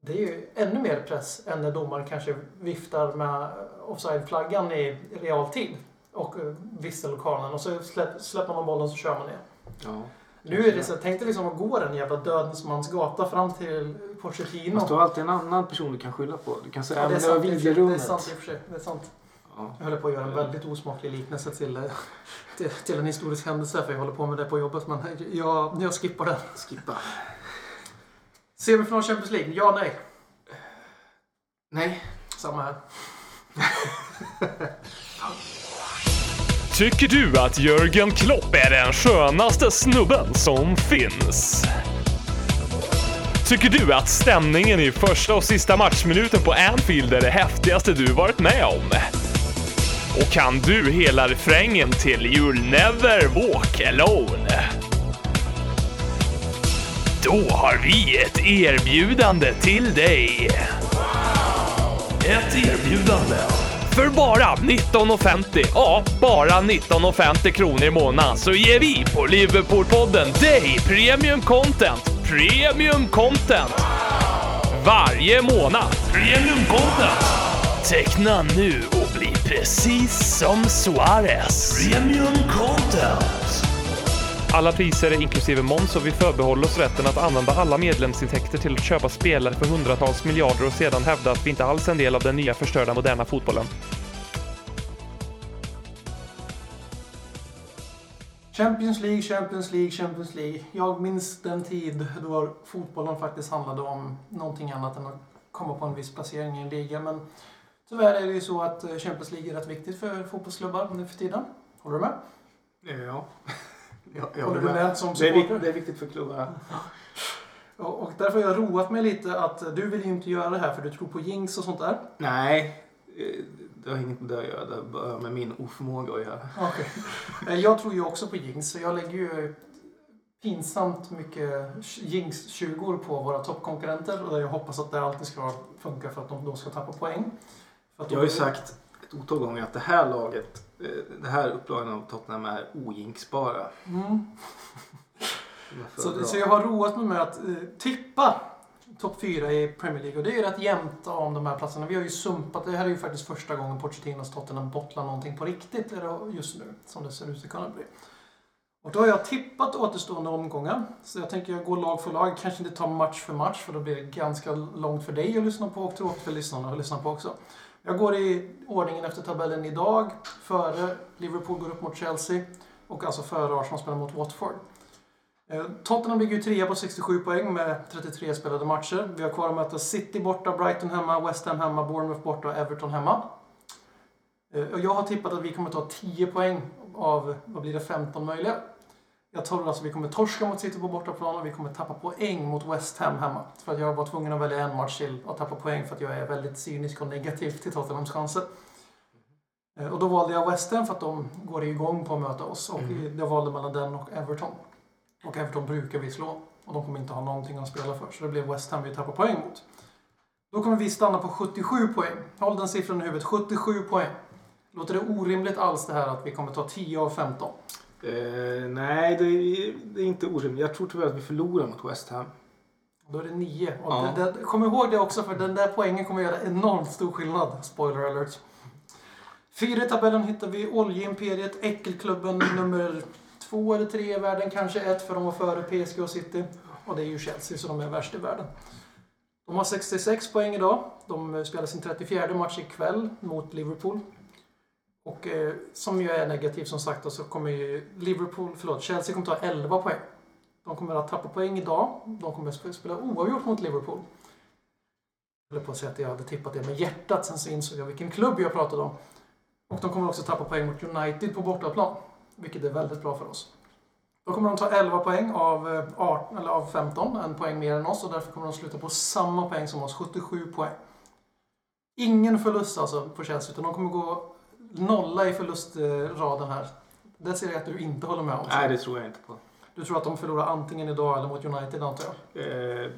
Det är ju ännu mer press än när domaren kanske viftar med offside-flaggan i realtid och eh, visselokalen och så släpp, släpper man bollen så kör man igen. Ja. Nu är det så, tänk dig liksom att gå den jävla dödens mans gata fram till Pochettino. Fast du har alltid en annan person du kan skylla på. Du kan säga Ja, det, är det var sig. det är videorummet. sant i och för sig. Det är sant. Ja. Jag håller på att göra en väldigt osmaklig liknelse till, eh, till, till en historisk händelse för jag håller på med det på jobbet. Men jag, jag skippar den. Skippa. Semifinal Champions League? Ja, nej. Nej. Samma här. Tycker du att Jörgen Klopp är den skönaste snubben som finns? Tycker du att stämningen i första och sista matchminuten på Anfield är det häftigaste du varit med om? Och kan du hela refrängen till You'll never walk alone? Då har vi ett erbjudande till dig. Ett erbjudande. För bara 19,50, ja, bara 19,50 kronor i månaden så ger vi på Liverpool-podden dig premium content. Premium content! Varje månad. Premium content! Teckna nu och bli precis som Suarez. Premium content! Alla priser är inklusive moms och vi förbehåller oss rätten att använda alla medlemsintäkter till att köpa spelare för hundratals miljarder och sedan hävda att vi inte alls är en del av den nya förstörda moderna fotbollen. Champions League, Champions League, Champions League. Jag minns den tid då fotbollen faktiskt handlade om någonting annat än att komma på en viss placering i en liga. Men tyvärr är det ju så att Champions League är rätt viktigt för fotbollsklubbar nu för tiden. Håller du med? Ja. Håller med. med som Det är, vik- supporter? det är viktigt för klubbarna. Och, därför har jag roat mig lite att du vill ju inte göra det här för du tror på jinx och sånt där. Nej, eh, det har inget med det att göra. Det har med min oförmåga att göra. Okej. Eh, Jag tror ju också på jinx, så jag lägger ju pinsamt mycket jinx-20 på våra toppkonkurrenter och jag hoppas att det alltid ska funka för att de då ska tappa poäng. Jag har ju sagt ett otal gånger att det här laget, eh, det här upplagan av Tottenham är ojinkbara. Mm. Så, så jag har roat mig med att eh, tippa topp 4 i Premier League och det är rätt jämnt om de här platserna. Vi har ju sumpat, det här är ju faktiskt första gången Pochettinos Tottenham bottlar någonting på riktigt just nu, som det ser ut att kunna bli. Och då har jag tippat återstående omgångar. Så jag tänker jag går lag för lag, kanske inte ta match för match för då blir det ganska långt för dig att lyssna på och tråkigt för lyssnarna att lyssna på också. Jag går i ordningen efter tabellen idag, före Liverpool går upp mot Chelsea och alltså före Arsenal spelar mot Watford. Eh, Tottenham ligger ju trea på 67 poäng med 33 spelade matcher. Vi har kvar att möta City borta, Brighton hemma, West Ham hemma, Bournemouth borta och Everton hemma. Eh, jag har tippat att vi kommer ta 10 poäng av, vad blir det, 15 möjliga. Jag tror alltså vi kommer torska mot City på bortaplan och vi kommer tappa poäng mot West Ham hemma. För att jag var tvungen att välja en match till att tappa poäng för att jag är väldigt cynisk och negativ till Tottenhams chanser. Eh, Och då valde jag West Ham för att de går igång på att möta oss. Och jag valde mellan den och Everton. Och Everton brukar vi slå. Och de kommer inte ha någonting att spela för. Så det blev West Ham vi tappar poäng mot. Då kommer vi stanna på 77 poäng. Håll den siffran i huvudet. 77 poäng. Låter det orimligt alls det här att vi kommer ta 10 av 15? Eh, nej, det är, det är inte orimligt. Jag tror tyvärr att vi förlorar mot West Ham. Då är det 9. Och Ja. det, det, kom ihåg det också för den där poängen kommer göra enormt stor skillnad. Spoiler alert. Fyra i tabellen hittar vi Oljeimperiet, Äckelklubben nummer två eller tre i världen. Kanske ett för de var före PSG och City. Och det är ju Chelsea så de är värst i världen. De har 66 poäng idag. De spelar sin 34 match ikväll mot Liverpool. Och eh, som ju är negativt som sagt så kommer ju Liverpool, förlåt, Chelsea kommer ta 11 poäng. De kommer att tappa poäng idag. De kommer att spela oavgjort mot Liverpool. Jag höll på att säga att jag hade tippat det med hjärtat, sen så insåg jag vilken klubb jag pratade om. Och de kommer också tappa poäng mot United på bortaplan. Vilket är väldigt bra för oss. Då kommer de ta 11 poäng av, eh, 18, eller av 15, en poäng mer än oss och därför kommer de sluta på samma poäng som oss, 77 poäng. Ingen förlust alltså på Chelsea, utan de kommer gå nolla i förlustraden här. Det ser jag att du inte håller med om. Nej, det tror jag inte på. Du tror att de förlorar antingen idag eller mot United antar jag? Eh,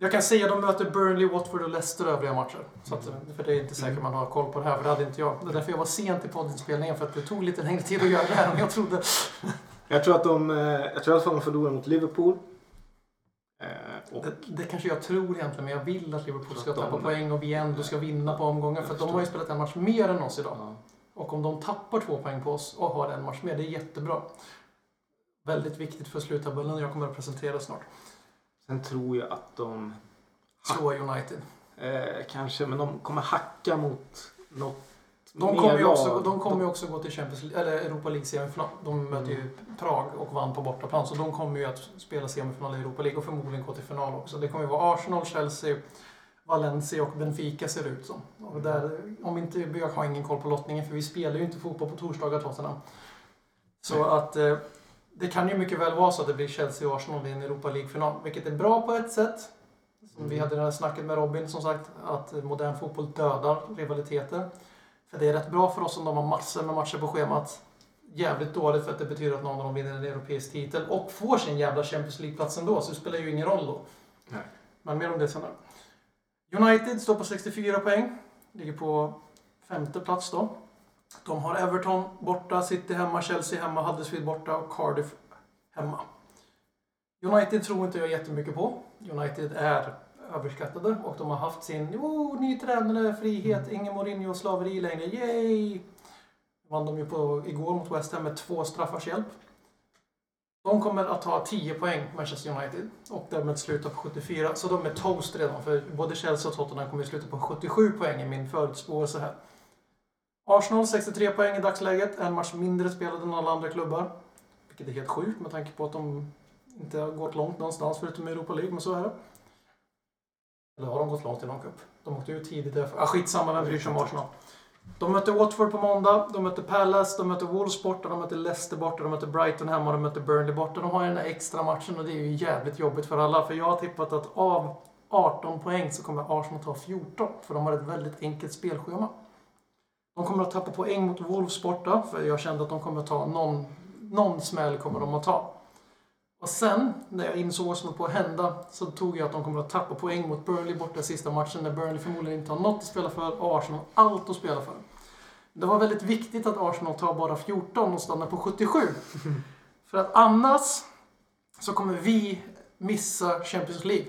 Jag kan säga att de möter Burnley, Watford och Leicester övriga matcher. Så att, för det är inte säkert man har koll på det här, för det hade inte jag. Det är därför jag var sent i poddinspelningen, för att det tog lite längre tid att göra det här än jag trodde. jag tror att de, eh, jag tror att de förlorar mot Liverpool. Eh, och, Det, det kanske jag tror egentligen, men jag vill att Liverpool ska De- tappa poäng och vi ändå ska vinna på omgången. För de har ju spelat en match mer än oss idag. ja. Och om de tappar två poäng på oss och har en match mer, det är jättebra. Väldigt viktigt för sluttabellen jag kommer att presentera snart. Sen tror jag att de Slå United. eh, kanske, men de kommer hacka mot något De mer kommer ju också, de kommer också gå till Champions eller Europa League semifinal. De mötte ju Prag och vann på bortaplan. Så de kommer ju att spela semifinal i Europa League och förmodligen gå till final också. Det kommer ju vara Arsenal, Chelsea, Valencia och Benfica ser ut som. Och där, om inte, jag har ingen koll på lottningen för vi spelar ju inte fotboll på torsdagar Tottenham. Så att eh, det kan ju mycket väl vara så att det blir Chelsea och Arsenal i en Europa League-final. Vilket är bra på ett sätt. Som vi hade det här snacket med Robin som sagt. Att modern fotboll dödar rivaliteter. För det är rätt bra för oss om de har massor med matcher på schemat. Jävligt dåligt för att det betyder att någon av dem vinner en europeisk titel och får sin jävla Champions League-plats ändå. Så det spelar ju ingen roll då. Nej. Men mer om det senare. United står på 64 poäng. Ligger på femte plats då. De har Everton borta, City hemma, Chelsea hemma, Huddersfield borta och Cardiff hemma. United tror inte jag jättemycket på. United är överskattade och de har haft sin oh, ny tränare, frihet, ingen Mourinho och slaveri längre. Yay! Vann de ju på, igår mot West Ham med två straffars hjälp. De kommer att ta 10 poäng, Manchester United, och därmed sluta på 74. Så de är toast redan, för både Chelsea och Tottenham kommer att sluta på 77 poäng i min förutspåelse här. Arsenal 63 poäng i dagsläget, en match mindre spelad än alla andra klubbar. Vilket är helt sjukt med tanke på att de inte har gått långt någonstans förutom i Europa League, men så är det. Eller har de gått långt i någon cup? De åkte ju tidigt därför. Ah, skitsamma, vem bryr sig om Arsenal? De möter Watford på måndag, de möter Palace, de möter Wolves borta, de möter Leicester borta, de möter Brighton hemma de möter Burnley borta. De har ju den där extra matchen och det är ju jävligt jobbigt för alla. För jag har tippat att av 18 poäng så kommer Arsenal ta 14. För de har ett väldigt enkelt spelschema. De kommer att tappa poäng mot Wolves borta, för jag kände att de kommer att ta någon, någon smäll kommer de att ta. Och sen, när jag insåg vad som höll på att hända, så tog jag att de kommer att tappa poäng mot Burnley borta i sista matchen, när Burnley förmodligen inte har något att spela för och Arsenal allt att spela för. Det var väldigt viktigt att Arsenal tar bara 14 och stannar på 77. För att annars så kommer vi missa Champions League.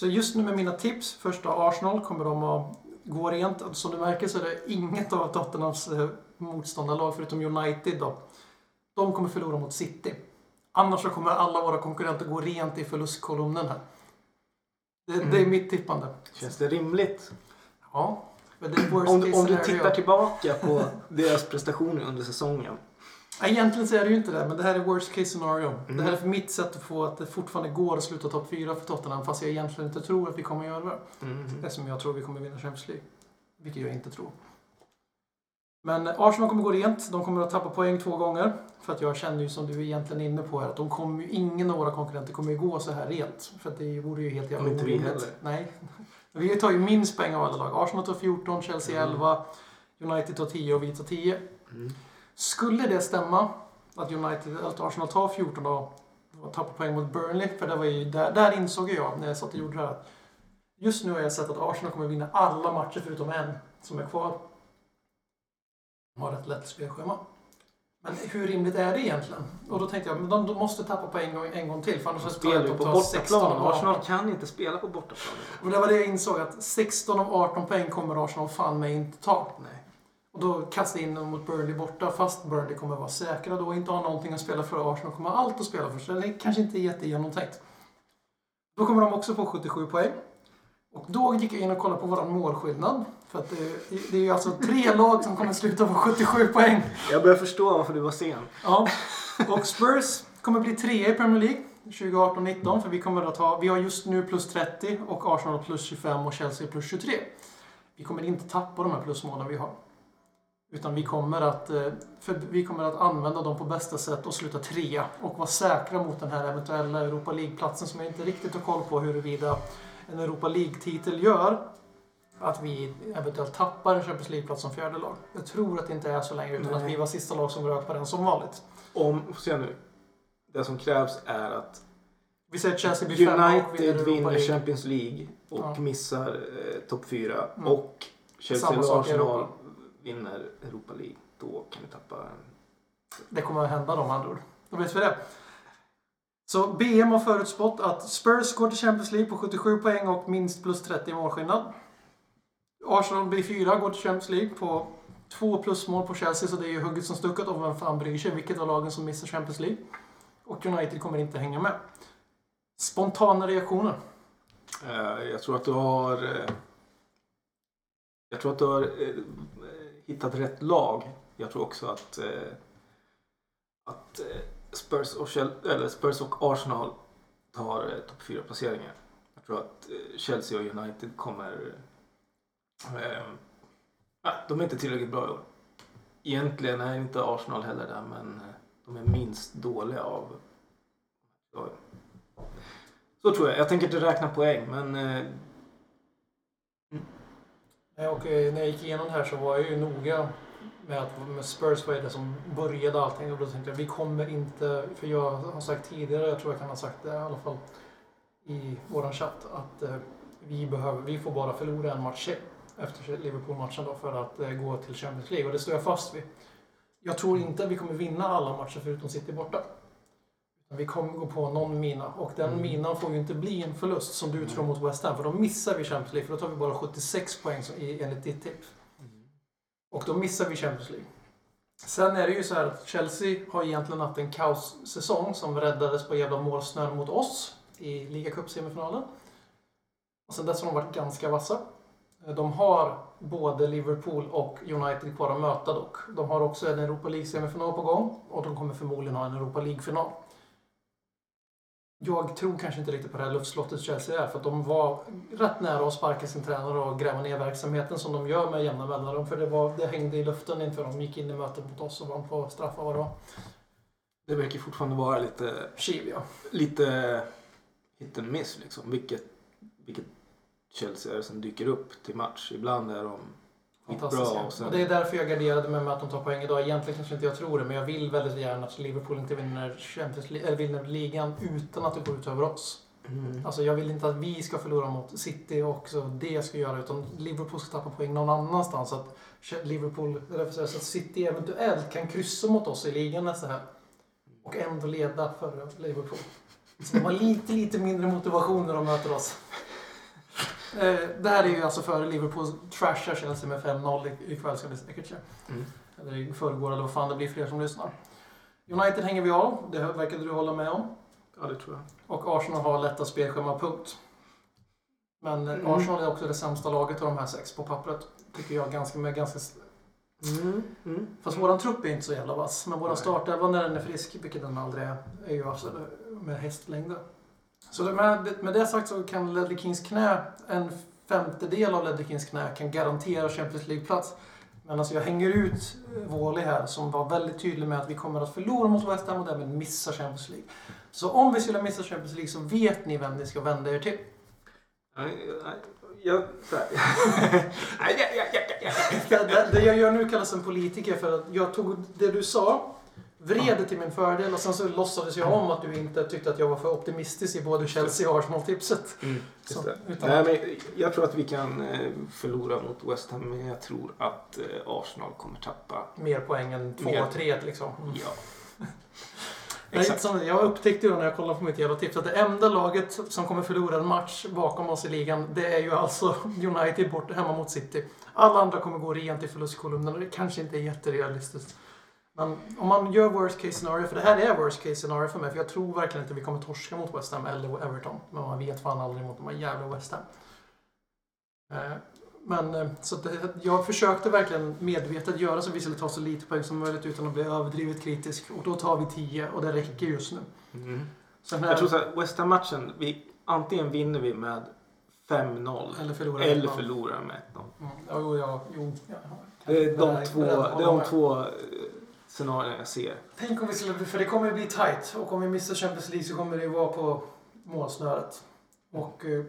Så just nu med mina tips, första Arsenal kommer de att gå rent. Som du märker så är det inget av Tottenhams eh, motståndarlag förutom United då. De kommer förlora mot City. Annars så kommer alla våra konkurrenter gå rent i förlustkolumnen här. Det, det är mitt tippande. Känns det rimligt? Ja. Om, om du tittar tillbaka på deras prestationer under säsongen. Egentligen så är det ju inte det, men det här är worst case scenario. Mm. Det här är för mitt sätt att få att det fortfarande går att sluta topp 4 för Tottenham, fast jag egentligen inte tror att vi kommer att göra det. Mm. Eftersom jag tror vi kommer vinna Champions League. Vilket jag inte tror. Men Arsenal kommer gå rent. De kommer att tappa poäng två gånger. För att jag känner ju som du är egentligen inne på här att de kommer ju, ingen av våra konkurrenter kommer ju gå så här rent. För att det vore ju helt jävla orimligt. Nej. Vi tar ju minst poäng av alla lag. Arsenal tar 14, Chelsea Mm. 11, United tar 10 och vi tar 10. Mm. Skulle det stämma att United, att Arsenal tar 14 då och tappar poäng mot Burnley, för det var ju där, där insåg jag när jag satt och gjorde det här. att Just nu har jag sett att Arsenal kommer vinna alla matcher förutom en som är kvar. De har ett lätt spelschema. Men hur rimligt är det egentligen? Och då tänkte jag, men de, de måste tappa poäng en gång, en gång till för annars De spelar ju på tar 16 bortaplan. av 18. Arsenal kan inte spela på bortaplan. Och det var det jag insåg att 16 av 18 poäng kommer Arsenal fan mig inte ta. Nej. Och då kasta in dem mot Burnley borta, fast Burnley kommer vara säkra då och inte ha någonting att spela för. Arsenal kommer allt att spela för, så det är kanske inte jättegenomtänkt. Då kommer de också få 77 poäng. Och då gick jag in och kollade på våran målskillnad. För att det, det är ju alltså tre lag som kommer sluta på 77 poäng. Jag börjar förstå varför du var sen. Ja. Och Spurs kommer bli trea i Premier League 2018-19 för vi kommer att ha, vi har just nu plus 30 och Arsenal plus 25 och Chelsea plus 23. Vi kommer inte tappa de här plusmålen vi har. Utan vi kommer att, eh, för vi kommer att använda dem på bästa sätt och sluta trea och vara säkra mot den här eventuella Europa League-platsen som jag inte riktigt har koll på huruvida en Europa League-titel gör att vi eventuellt tappar en Champions League-plats som fjärde lag. Jag tror att det inte är så länge utan att Nej. vi var sista lag som rök på den som vanligt. Om, se nu. Det som krävs är att Vi säger att Chelsea blir och United vinner vinner. Champions League och Ja. missar eh, topp 4 Mm. och Chelsea i Arsenal Europa. vinner Europa League. Då kan vi tappa en... Det kommer att hända de andra ord. Då vet vi det. Så BM har förutspått att Spurs går till Champions League på 77 poäng och minst plus 30 i målskillnad. Arsenal blir fyra, går till Champions League på två plusmål på Chelsea, så det är ju hugget som stucket och vem fan bryr sig vilket av lagen som missar Champions League. Och United kommer inte hänga med. Spontana reaktioner. Eh, jag tror att du har... Eh, jag tror att du har eh, hittat rätt lag. Jag tror också att, att Spurs, och eller Spurs och Arsenal tar topp 4-placeringar. Jag tror att Chelsea och United kommer... Eh, de är inte tillräckligt bra i år. Egentligen är inte Arsenal heller där, men eh, de är minst dåliga av. Så tror jag. Jag tänker inte räkna poäng, men eh, Mm. Och eh, när jag gick igenom det här så var jag ju noga med att med Spurs var det som började allting. Och då tänkte jag vi kommer inte, för jag har sagt tidigare, jag tror jag kan ha sagt det i alla fall i våran chatt, att eh, vi, behöver, vi får bara förlora en match till efter Liverpool-matchen då för att eh, gå till Champions League. Och det står jag fast vid. Jag tror inte att vi kommer vinna alla matcher förutom City borta. Vi kommer gå på någon mina och den Mm. minan får ju inte bli en förlust som du tror mot West Ham för då missar vi Champions League för då tar vi bara 76 poäng enligt ditt tips. Och då missar vi Champions League. Sen är det ju så här att Chelsea har egentligen haft en kaossäsong som räddades på jävla målsnören mot oss i ligacup-semifinalen. Och sen dess har de varit ganska vassa. De har både Liverpool och United kvar att möta dock. De har också en Europa League-semifinal på gång och de kommer förmodligen ha en Europa League-final. Jag tror kanske inte riktigt på det här luftslottet Chelsea är för att de var rätt nära att sparka sin tränare och gräva ner verksamheten som de gör med jämna mellanrum. För det, var, det hängde i luften inför de gick in i mötet mot oss och vann på straffar vad det var. det verkar fortfarande vara lite, Chiv ja. lite hit and miss liksom. Vilket, vilket Chelsea som dyker upp till match. Ibland är de Fantastiska. och sen... Och det är därför jag garderade mig med att de tar poäng idag. Egentligen kanske inte jag tror det, men jag vill väldigt gärna att Liverpool inte vinner, Champions League, eller vinner ligan utan att det går ut över oss. Mm. Alltså jag vill inte att vi ska förlora mot City och så det ska göra, utan Liverpool ska tappa poäng någon annanstans. Så att Liverpool, eller så att City eventuellt kan kryssa mot oss i ligan nästa här. Och ändå leda för Liverpool. Så de har lite, lite mindre motivation när de möter oss. Eh, Det här är ju alltså före Liverpool trashar Chelsea med 5-0 i- ikväll ska det säkert ske. Mm. Eller i förrgår eller vad fan det blir fler som lyssnar. United hänger vi av, det verkade du hålla med om. Ja, det tror jag. Och Arsenal har lätta spelschema, punkt. Men eh, Mm. Arsenal är också det sämsta laget av de här sex på pappret. Tycker jag ganska med ganska... Mm. Mm. Fast våran trupp är inte så jävla vass. Men våran startelva när den är frisk, vilket den aldrig är, är ju alltså med hästlängder. Så det- med, med det sagt så kan Ledley Kings knä, en femtedel av Ledley Kings knä kan garantera Champions League-plats. Men alltså jag hänger ut eh, Wåley här som var väldigt tydlig med att vi kommer att förlora mot West Ham och därmed missa Champions League. Så om vi skulle missa Champions League så vet ni vem ni ska vända er till. Jag. Det, det jag gör nu kallas en politiker för att jag tog det du sa, vred det till min fördel och sen så låtsades jag om att du inte tyckte att jag var för optimistisk i både Chelsea och Arsenal-tipset. Mm, just Så, det. utan- Nej, men jag tror att vi kan eh, förlora mot West Ham, men jag tror att eh, Arsenal kommer tappa. Mer poäng än Mer. 2-3 liksom. Mm. Ja. Som, jag upptäckte ju när jag kollade på mitt jävla tips att det enda laget som kommer förlora en match bakom oss i ligan det är ju alltså United bort hemma mot City. Alla andra kommer gå rent i förlustkolumnen och det kanske inte är jätterealistiskt. Men om man gör worst case scenario, för det här är worst case scenario för mig, för jag tror verkligen inte vi kommer torska mot West Ham eller Everton. Men man vet fan aldrig mot de här jävla West Ham. Eh, Men eh, så det, jag försökte verkligen medvetet göra så att vi skulle ta så lite poäng som möjligt utan att bli överdrivet kritisk. Och då tar vi 10 och det räcker just nu. Mm. Sen Jag tror här, så här, West Ham-matchen, vi, antingen vinner vi med 5-0 eller förlora. eller förlorar med 1-0. Mm, ja, jo, ja, jo, ja. Det är de det är två scenarierna jag ser. Tänk om vi skulle, för det kommer ju bli tight. Och om vi missar Champions League så kommer det ju vara på målsnöret. Och eh,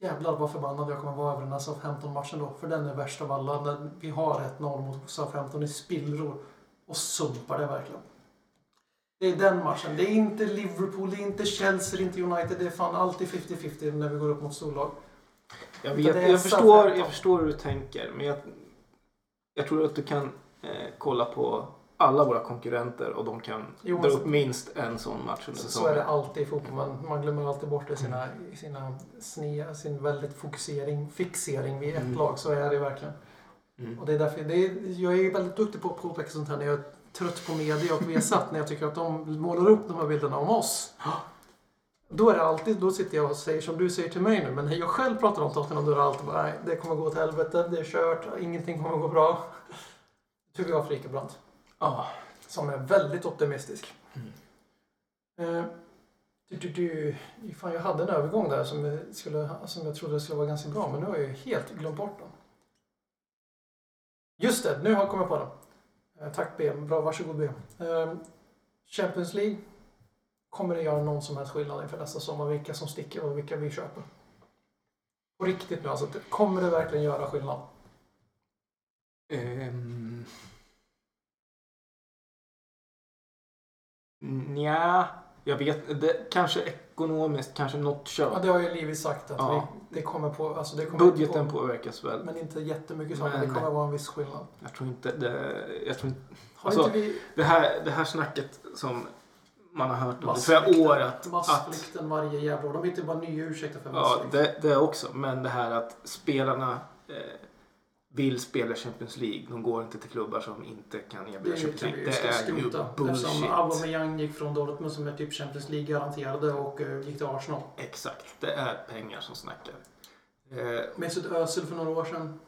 jävlar vad förbannad jag kommer vara över den här Southampton-matchen då. För den är värst av alla. När vi har 1-0 mot Southampton i spillror. Och sumpar det verkligen. Det är den matchen. Det är inte Liverpool, det är inte Chelsea, det är inte United. Det är fan alltid 50-50 när vi går upp mot storlag. Jag, vet, jag, förstår, jag förstår hur du tänker, men jag, jag tror att du kan eh, kolla på alla våra konkurrenter och de kan Jo, dra upp minst en sån match under Så, så är det säsongen. alltid i fotboll. Man, man glömmer alltid bort det sina, i sina sne, sin väldigt fokusering, fixering vid ett Mm. lag. Så är det verkligen. Mm. Och det är därför, det är, jag är väldigt duktig på att påpeka sånt här när jag trött på media och Viasat när jag tycker att de målar upp de här bilderna om oss. Då är det alltid, då sitter jag och säger som du säger till mig nu, men när jag själv pratar om Tottenham då är det alltid bara, nej, det kommer gå åt helvete, det är kört, ingenting kommer gå bra. Tycker jag Frikebrant, Ja. som är väldigt optimistisk. Eh, du, du, du, fan, jag hade en övergång där som jag, skulle, som jag trodde skulle vara ganska bra, men nu har jag helt glömt bort den. Just det, nu har jag kommit på den. Eh, tack BM, bra, varsågod BM. Eh, Champions League. Kommer det göra någon som helst skillnad inför nästa sommar vilka som sticker och vilka vi köper? På riktigt nu alltså, kommer det verkligen göra skillnad? Um, Nja, jag vet det, Kanske ekonomiskt, kanske något Ja, köp. det har ju Livi sagt att Ja. vi, det kommer på... Alltså det kommer Budgeten på, påverkas väl. Men inte jättemycket så, men det Men- kommer vara en viss skillnad. Jag tror inte det... Jag tror inte, Har Alltså, inte vi det, här, det här snacket som man har hört under flera år att... att massflykten varje jävla år? De hittar bara nya ursäkter för ja, massflykt. det, det också. Men det här att spelarna eh, vill spela Champions League. De går inte till klubbar som inte kan erbjuda Champions League. Det är ju bullshit. Eftersom Aubameyang gick från Dortmund som är typ Champions League garanterade och eh, gick till Arsenal. Exakt. Det är pengar som snackar. Eh, Mesut Özil för några år sedan.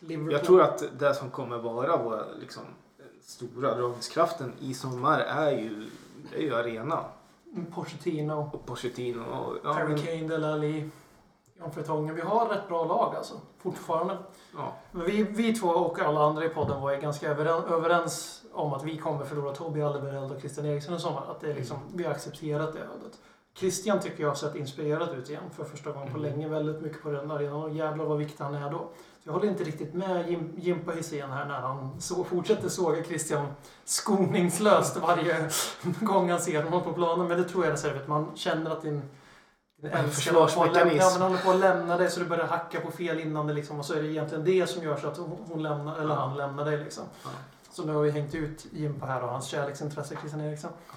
Liverpool. Jag tror att det som kommer vara våra liksom, stora dragningskraften i sommar är ju, är ju arenan. Pochettino, Och Pochettino och... Ja, Harry Kane, Dele Fertongen. Vi har rätt bra lag alltså. Fortfarande. ja, Vi, vi två och alla andra i podden var ju ganska överen, överens om att vi kommer förlora Tobi Alderweireld och Christian Eriksson i sommar. Att det är liksom, vi har accepterat det ödet. Christian tycker jag har sett inspirerad ut igen för första gången på Mm. länge. Väldigt mycket på den arenan och jävlar vad viktig han är då. Så jag håller inte riktigt med Jim, Jimpa Hysén här när han så, fortsätter såga Christian skoningslöst varje gång han ser honom på planen. Men det tror jag är så här, vet, man känner att din En försvarsmekanism. Ja, men håller på att lämna dig så du börjar hacka på fel innan det liksom, och så är det egentligen det som gör så att hon lämnar, eller han lämnar dig liksom. Ja. Så nu har vi hängt ut Jimpa här och hans kärleksintresse Christian Eriksson. Ja.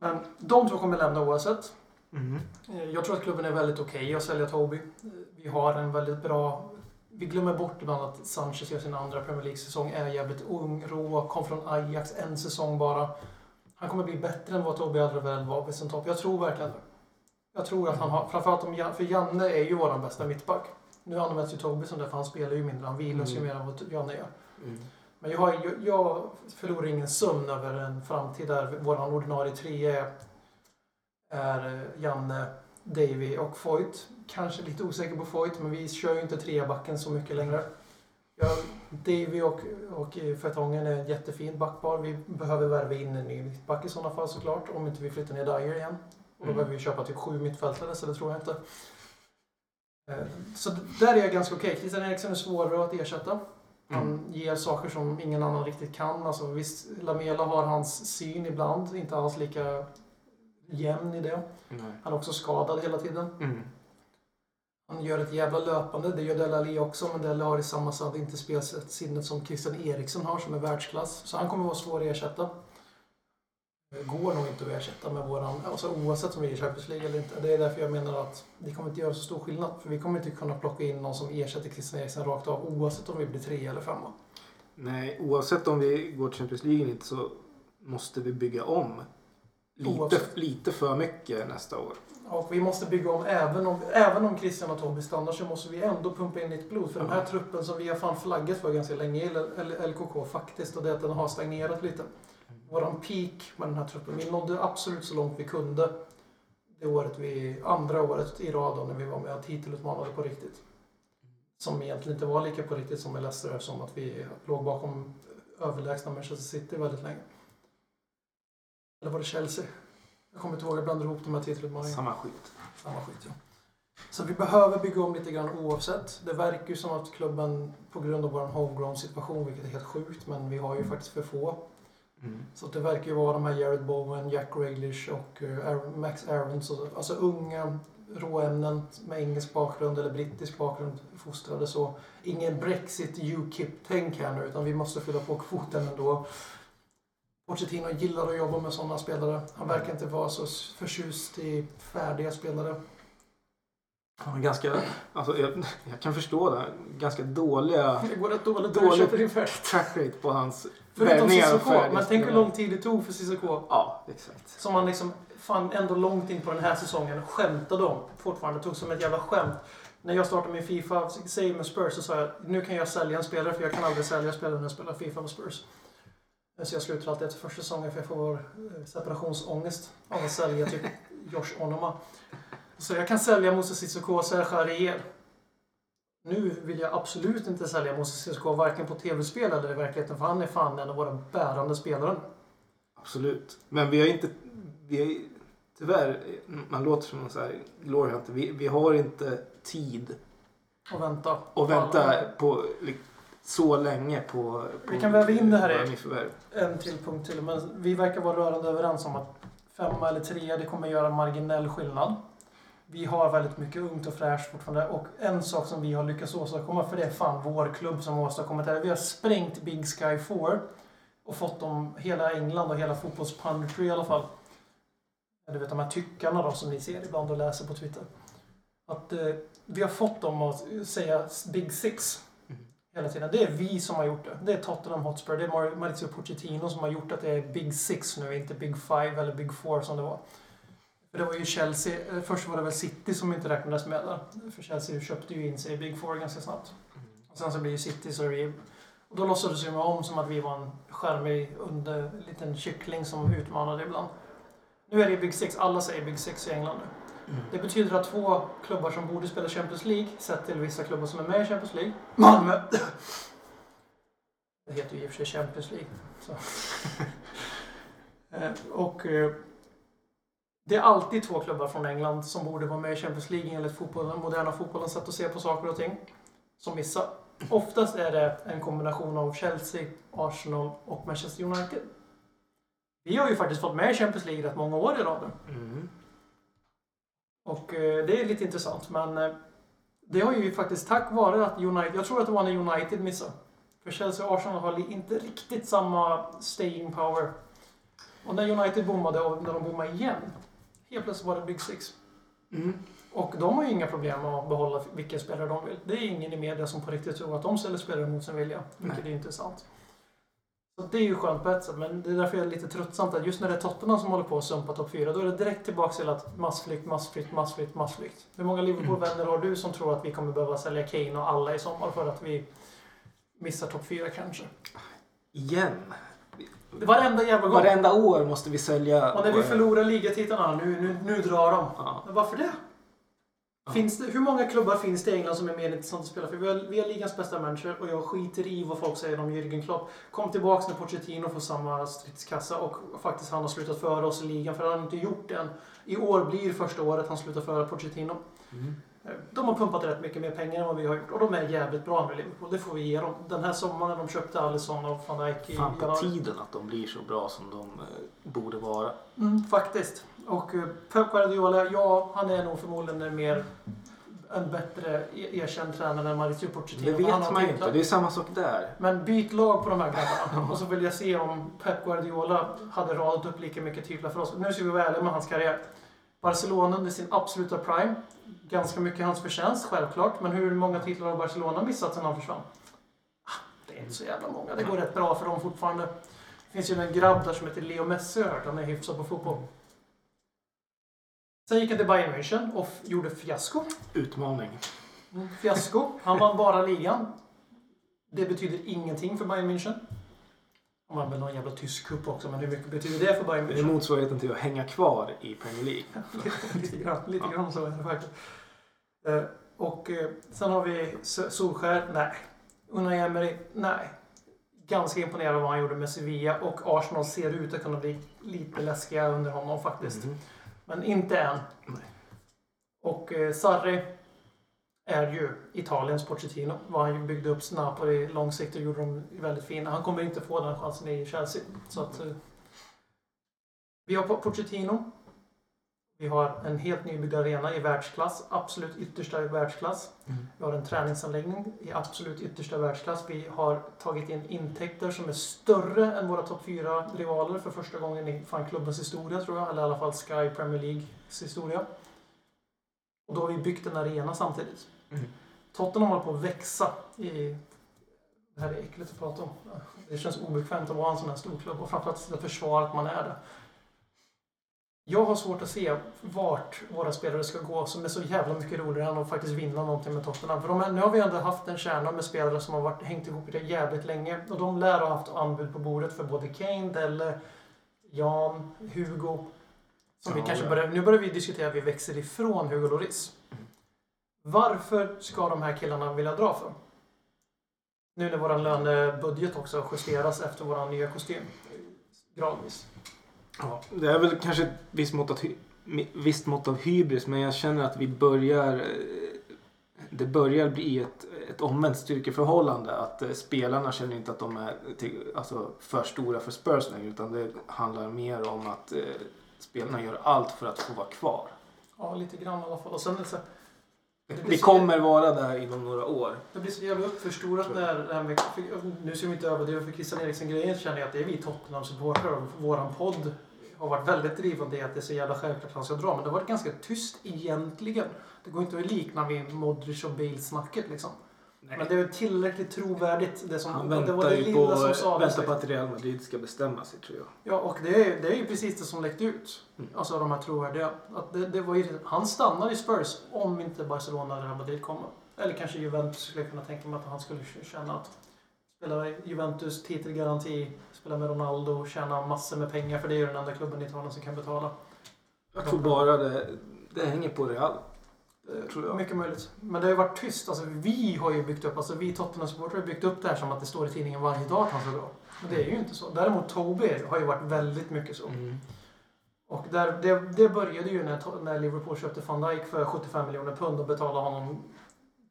Men de två kommer lämna oavsett. Mhm. Eh, Jag tror att klubben är väldigt okej att sälja Toby. Eh, Vi har en väldigt bra... Vi glömmer bort ibland att Sanchez gör sin andra Premier League-säsong, är jävligt ung, rå, kom från Ajax en säsong bara. Han kommer bli bättre än vad Toby Alderweireld var vid sin topp. Jag tror verkligen. Jag tror att han har... Framförallt om Jan, för Janne är ju våran bästa mittback. Nu används ju Toby som det, för han spelar ju mindre. Han vilas ju Mm. mer än vad Janne gör. Mm. Men jag, har, jag, jag förlorar ingen sömn över en framtid där vår ordinarie trea är, är eh, Janne, Davy och Foyt. Kanske lite osäker på Foyt, men vi kör ju inte treabacken så mycket längre. Jag, Davy och, och eh, Fertongen är en jättefin backpar. Vi behöver värva in en ny mittback i sådana fall såklart. Om inte vi flyttar ner Dyer igen. Och då Mm. behöver vi köpa typ sju mittfältare, så det tror jag inte. Eh, Så där är jag ganska okej. Christian Eriksson är svårare att ersätta. Han Mm. ger saker som ingen annan riktigt kan. Alltså, visst, Lamela har hans syn ibland, inte alls lika jämn i det. Nej. Han är också skadad hela tiden. Mm. Han gör ett jävla löpande, det gör Dele Alli också, men Dele har i samma sätt inte spelsinnet som Christian Eriksson har, som är världsklass. Så han kommer vara svår att ersätta. Går nog inte att ersätta med våran, alltså oavsett om vi är i Champions League eller inte. Det är därför jag menar att det kommer inte göra så stor skillnad. För vi kommer inte kunna plocka in någon som ersätter Christian Eriksson rakt av, oavsett om vi blir tre eller femma. Nej, oavsett om vi går till Champions League eller inte så måste vi bygga om lite, Oavsett. lite för mycket nästa år. Och vi måste bygga om, även om, även om Christian och Tobbe stannar så måste vi ändå pumpa in nytt blod. För den här truppen som vi har fan flaggat för ganska länge i LKK faktiskt, och det är att den har stagnerat lite. Våran peak med den här truppen, vi nådde absolut så långt vi kunde det året vi, andra året i rad då, när vi var med och titelutmanade på riktigt. Som egentligen inte var lika på riktigt som med Leicester eftersom att vi låg bakom överlägsna Manchester City väldigt länge. Eller var det Chelsea? Jag kommer inte ihåg, jag blandar ihop de här titelutmaningarna. Samma skit. Samma skit ja. Så vi behöver bygga om lite grann oavsett. Det verkar ju som att klubben på grund av vår homegrown situation, vilket är helt sjukt, men vi har ju faktiskt för få. Mm. Så att det verkar ju vara de här Jared Bowen, Jack Grealish och eh, Aaron- Max Aarons. och- Alltså unga råämnen med engelsk bakgrund eller brittisk bakgrund fostrade så. Ingen Brexit UKIP-tänk här nu utan vi måste fylla på kvoten ändå. Pochettino gillar att jobba med sådana spelare. Han verkar inte vara så förtjust i färdiga spelare. Ja, Ganska, alltså, jag, jag kan förstå det. Ganska dåliga Det går rätt dåligt färdigt. track rate på hans Förutom Cissoko. Men tänk hur lång tid det tog för Cissoko. Ja, exakt. Som man liksom, fan ändå långt in på den här säsongen skämtade om. Fortfarande tog som ett jävla skämt. När jag startade min Fifa, säg med Spurs, så sa jag nu kan jag sälja en spelare för jag kan aldrig sälja spelare när jag spelar Fifa med Spurs. Så jag slutar alltid efter första säsongen för jag får eh, separationsångest av att sälja typ Josh Onoma. Så jag kan sälja Moses Sissoko och Serge Ariel. Nu vill jag absolut inte sälja Moses Sissoko varken på tv-spel eller i verkligheten för han är fan en av våra bärande spelare. Absolut. Men vi har inte... Vi har, tyvärr, man låter som en så här glory. Vi, vi har inte tid Och vänta. att vänta på så länge på... på Vi kan väva in det här i-. En till punkt till. Men vi verkar vara rörande överens om att femma eller trea, det kommer göra marginell skillnad. Vi har väldigt mycket ungt och fräscht fortfarande. Och en sak som vi har lyckats åstadkomma, för det är fan vår klubb som har åstadkommit det här. Vi har sprängt Big Sky 4 och fått dem, hela England och hela fotbollspunditry i alla fall. Du vet de här tyckarna då som ni ser ibland och läser på Twitter. Att eh, vi har fått dem att säga Big Six hela tiden. Det är vi som har gjort det. Det är Tottenham Hotspur, det är Maurizio Pochettino som har gjort att det är Big Six nu, inte Big Five eller Big Four som det var. Det var ju Chelsea, eh, först var det väl City som inte räknades med där. För Chelsea köpte ju in sig i Big Four ganska snabbt. Och sen så blir ju City så ju- Och då låtsades ju om som att vi var en skärmig under liten kyckling som utmanade ibland. Nu är det Big Six, alla säger Big Six i England nu. Det betyder att två klubbar som borde spela Champions League, sett till vissa klubbar som är med i Champions League. Malmö! Det heter ju i och för sig Champions League. Så. Eh, och eh, det är alltid två klubbar från England som borde vara med i Champions League enligt fotbollen, moderna fotbollens sätt att se på saker och ting. Som missar. Oftast är det en kombination av Chelsea, Arsenal och Manchester United. Vi har ju faktiskt fått med i Champions League rätt många år i rad. Mm. Och eh, det är lite intressant, men eh, det har ju faktiskt tack vare att United, jag tror att det var när United missade. För Chelsea och Arsenal har inte riktigt samma staying power. Och när United bommade och när de bommade igen, helt plötsligt var det Big Six. Mm. Och de har ju inga problem att behålla vilka spelare de vill. Det är ingen i media som på riktigt tror att de ställer spelare mot sin vilja, vilket är intressant. Så det är ju skönt på ett sätt, men det är därför jag är lite tröttsamt att just när det är Tottenham som håller på att sumpa topp 4, då är det direkt tillbaka till att massflykt, massflykt, massflykt, massflykt. Hur många Liverpool-vänner har du som tror att vi kommer behöva sälja Kane och alla i sommar för att vi missar topp 4 kanske? Igen. Varenda jävla gång. Varenda år måste vi sälja... Och när vi förlorar ligatitlarna, nu, nu, nu drar de. Ja. Varför det? Ja. Finns det? Hur många klubbar finns det i England som är mer intressanta att spela för? Vi har, vi har ligans bästa manager och jag skiter i vad folk säger om Jürgen Klopp. Kom tillbaks när Pochettino får samma stridskassa och faktiskt han har slutat före oss i ligan för han har inte gjort det än. I år blir första året han slutar före Pochettino. Mm. De har pumpat rätt mycket mer pengar än vad vi har gjort och de är jävligt bra nu Liverpool. Det får vi ge dem. Den här sommaren när de köpte Alisson och van Dijk i Fan på januari. tiden att de blir så bra som de eh, borde vara. Mm, faktiskt. Och eh, Pep Guardiola, ja, han är nog förmodligen en mer en bättre e- erkänd tränare än Mauricio Pochettino. Det vet man ju titlar. inte. Det är samma sak där. Men byt lag på de här grabbarna. Och så vill jag se om Pep Guardiola hade radat upp lika mycket titlar för oss. Nu ska vi vara ärliga med hans karriär. Barcelona under sin absoluta prime. Ganska mycket hans förtjänst, självklart. Men hur många titlar har Barcelona missat sedan han försvann? Ah, Det är inte så jävla många. Det går rätt bra för dem fortfarande. Det finns ju en grabb där som heter Leo Messi, har hört. Han är hyfsad på fotboll. Sen gick han till Bayern München och gjorde fiasko. Utmaning. Mm, Fiasko. Han vann bara ligan. Det betyder ingenting för Bayern München. Han vann väl någon jävla tysk cup också, men hur mycket betyder det för Bayern Det är München? motsvarigheten till att hänga kvar i Premier League. lite, lite grann, lite grann så är det faktiskt. Eh, och eh, sen har vi Solskär. Nej. Unai Emery. Nej. Ganska imponerad av vad han gjorde med Sevilla och Arsenal ser ut att kunna bli lite läskiga under honom faktiskt. Mhm. Men inte än. Nej. Och eh, Sarri är ju Italiens Pochettino. Vad han byggde upp Napoli långsiktigt gjorde de väldigt fina. Han kommer inte få den chansen i Chelsea. Så att, eh, vi har Po- Pochettino. Vi har en helt nybyggd arena i världsklass. Absolut yttersta världsklass. Mm. Vi har en träningsanläggning i absolut yttersta världsklass. Vi har tagit in intäkter som är större än våra topp fyra rivaler för första gången i fan klubbens historia tror jag. Eller i alla fall Sky Premier Leagues historia. Och då har vi byggt en arena samtidigt. Tottenham håller på att växa i Det här är äckligt att prata om. Det känns obekvämt att vara en sån här stor klubb och framförallt sitta och försvara att man är det. Jag har svårt att se vart våra spelare ska gå som är så jävla mycket roligare än att faktiskt vinna någonting med Tottenham. För de nu har vi ändå haft en kärna med spelare som har varit, hängt ihop det jävligt länge. Och de lär ha haft anbud på bordet för både Kane, Delle, Jan, Hugo. Som vi Ja, kanske ja. börjar, nu börjar vi diskutera att vi växer ifrån Hugo Lloris. Varför ska de här killarna vilja dra för? Nu när vår lönebudget också justeras efter vår nya kostym. Gradvis. Ja, det är väl kanske ett visst mått, mi- visst mått av hybris men jag känner att vi börjar eh, det börjar bli ett, ett omvänt styrkeförhållande. Att eh, spelarna känner inte att de är till, alltså, för stora för Spurs längre utan det handlar mer om att eh, spelarna gör allt för att få vara kvar. Ja, lite grann i alla fall. Och sen det Vi kommer vara där inom några år. det blir så jävla uppförstorat när det här med, Nu ska vi inte överdriva för Christian Eriksen-grejen känner jag att det är vi Tottenham-supportrar och våran podd har varit väldigt drivande i att det är så jävla självklart att han ska dra. Men det har varit ganska tyst egentligen. Det går inte att likna vid Modric och Bale-snacket liksom. Men det är tillräckligt trovärdigt det som... Han det var väntar det ju lilla på, som sades. väntar på att Real Madrid ska bestämma sig tror jag. Ja, och det är, det är ju precis det som läckte ut. Mm. Alltså de här trovärdiga. Att det, det var ju, han stannar i Spurs om inte Barcelona eller Real Madrid kommer. Eller kanske Juventus skulle jag kunna tänka mig att han skulle känna att spela Juventus, titelgaranti, spela med Ronaldo, tjäna massor med pengar för det är ju den enda klubben i Italien som kan betala. Jag tror bara det, det hänger på Real. Eh, Tror jag. Mycket möjligt. Men det har ju varit tyst. Alltså, vi har ju byggt upp, alltså vi Tottenham-supportrar har byggt upp det här som att det står i tidningen varje dag att han ska dra. Men det är ju inte så. Däremot Toby har ju varit väldigt mycket så. Mm. Och där, det, det började ju när, när Liverpool köpte van Dijk för 75 miljoner pund och betalade honom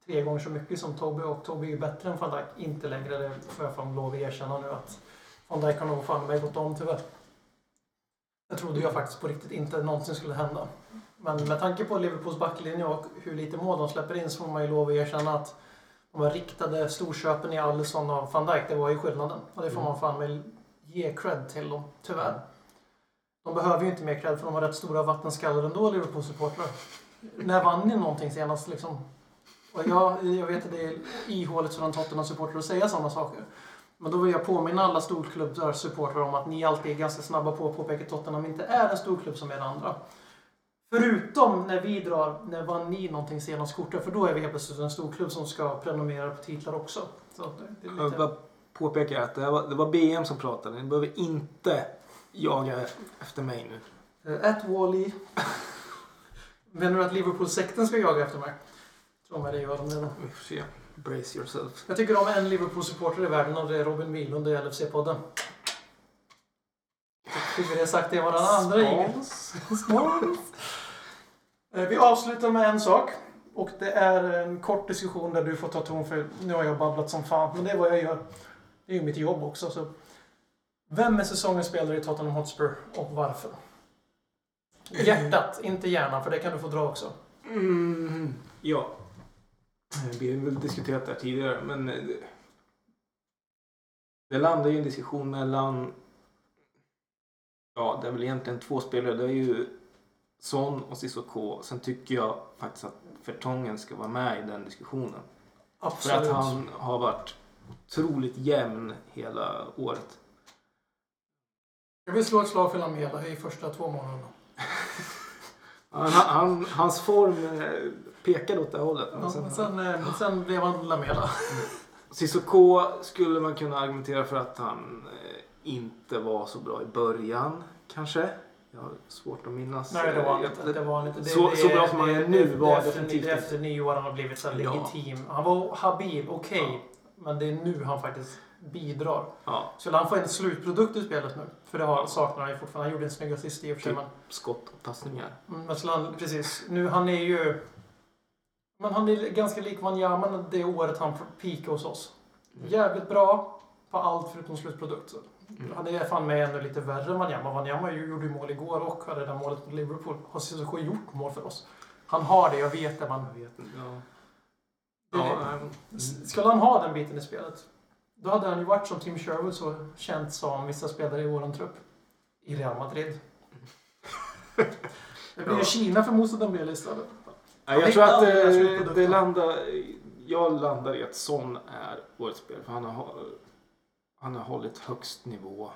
tre gånger så mycket som Toby. Och Toby är ju bättre än van Dijk. Inte längre, det får jag fan lov att erkänna nu att van Dijk har nog fan mig gått om tyvärr. Det trodde jag faktiskt på riktigt inte någonsin skulle hända. Men med tanke på Liverpools backlinje och hur lite mål de släpper in så får man ju lov att erkänna att de här riktade storköpen i Alisson och van Dijk, det var ju skillnaden. Och det får man fan väl ge cred till dem, tyvärr. De behöver ju inte mer cred för de har rätt stora vattenskallar ändå, Liverpool-supportrar. När vann ni någonting senast liksom? Och jag, jag vet att det är ihåligt för en Tottenham-supporter att säga sådana saker. Men då vill jag påminna alla storklubbs-supportrar om att ni alltid är ganska snabba på att påpeka att Tottenham inte är en storklubb som är andra. Förutom när vi drar, när vann ni någonting senast kortet? För då är vi helt plötsligt en storklubb som ska prenumerera på titlar också. Så det, det Jag vill bara påpeka att det, var, det var BM som pratade. Ni behöver inte jaga efter mig nu. At Wally. Menar du att Liverpool-sekten ska jaga efter mig? Tror mig det gör de redan. Vi får se. Brace yourself. Jag tycker om en Liverpool-supporter i världen och det är Robin Wihlund i LFC-podden. Jag tycker det sagt till varandra andra ingen. Spons. Eh, Vi avslutar med en sak. Och det är en kort diskussion där du får ta ton för nu har jag babblat som fan. Men det är vad jag gör. Det är ju mitt jobb också. Så. Vem är säsongens spelare i Tottenham Hotspur och varför? Hjärtat, inte hjärnan, för det kan du få dra också. Mm, ja. Vi har väl diskuterat det här tidigare men eh, det, det landar ju en diskussion mellan Ja, det är väl egentligen två spelare. Det är ju Son och Cissoko. Sen tycker jag faktiskt att Fertongen ska vara med i den diskussionen. För Absolut. att han har varit otroligt jämn hela året. Jag vill slå ett slag för Lamela i första två månaderna. Han, han, hans form eh, pekade åt det hållet. Men Ja, sen, men sen, eh, sen blev han Lamela. Cissoko skulle man kunna argumentera för att han eh, inte var så bra i början, kanske. Jag har svårt att minnas. Nej, det var eh, inte. Det var inte. Det, Så- det, så bra som han är nu var det efter, definitivt det inte. efter nyår han har blivit så Ja. legitim. Han var habil, okej. Men det är nu han faktiskt bidrar. Ja, Skulle han få en slutprodukt i spelet nu? För det har, saknar han ju fortfarande. Han gjorde en snygg assist i och för sig. Typ. Men, skott och passningar. mm, men skulle han, precis. Nu, han är ju... Men han är ganska lik Wanyama det året han peakade hos oss. Mm. Jävligt bra på allt förutom slutprodukt. Mm. Han är fan med ännu lite värre än Wanyama. Wanyama gjorde ju mål igår och hade det där målet mot Liverpool. Har Cissoko gjort mål för oss? Han har det, jag vet det. Man, vet. Ja. Ja. S- Skulle han ha den biten i spelet, då hade han ju varit som Tim Sherwood så känt som vissa spelare i våran trupp. I Real Madrid. Det blir ju. Kina för Moussa Dembele istället. Nej, jag tror att det, slutprodukten- det landar... jag landar i att Son är årets spel. För han har, han har hållit högst nivå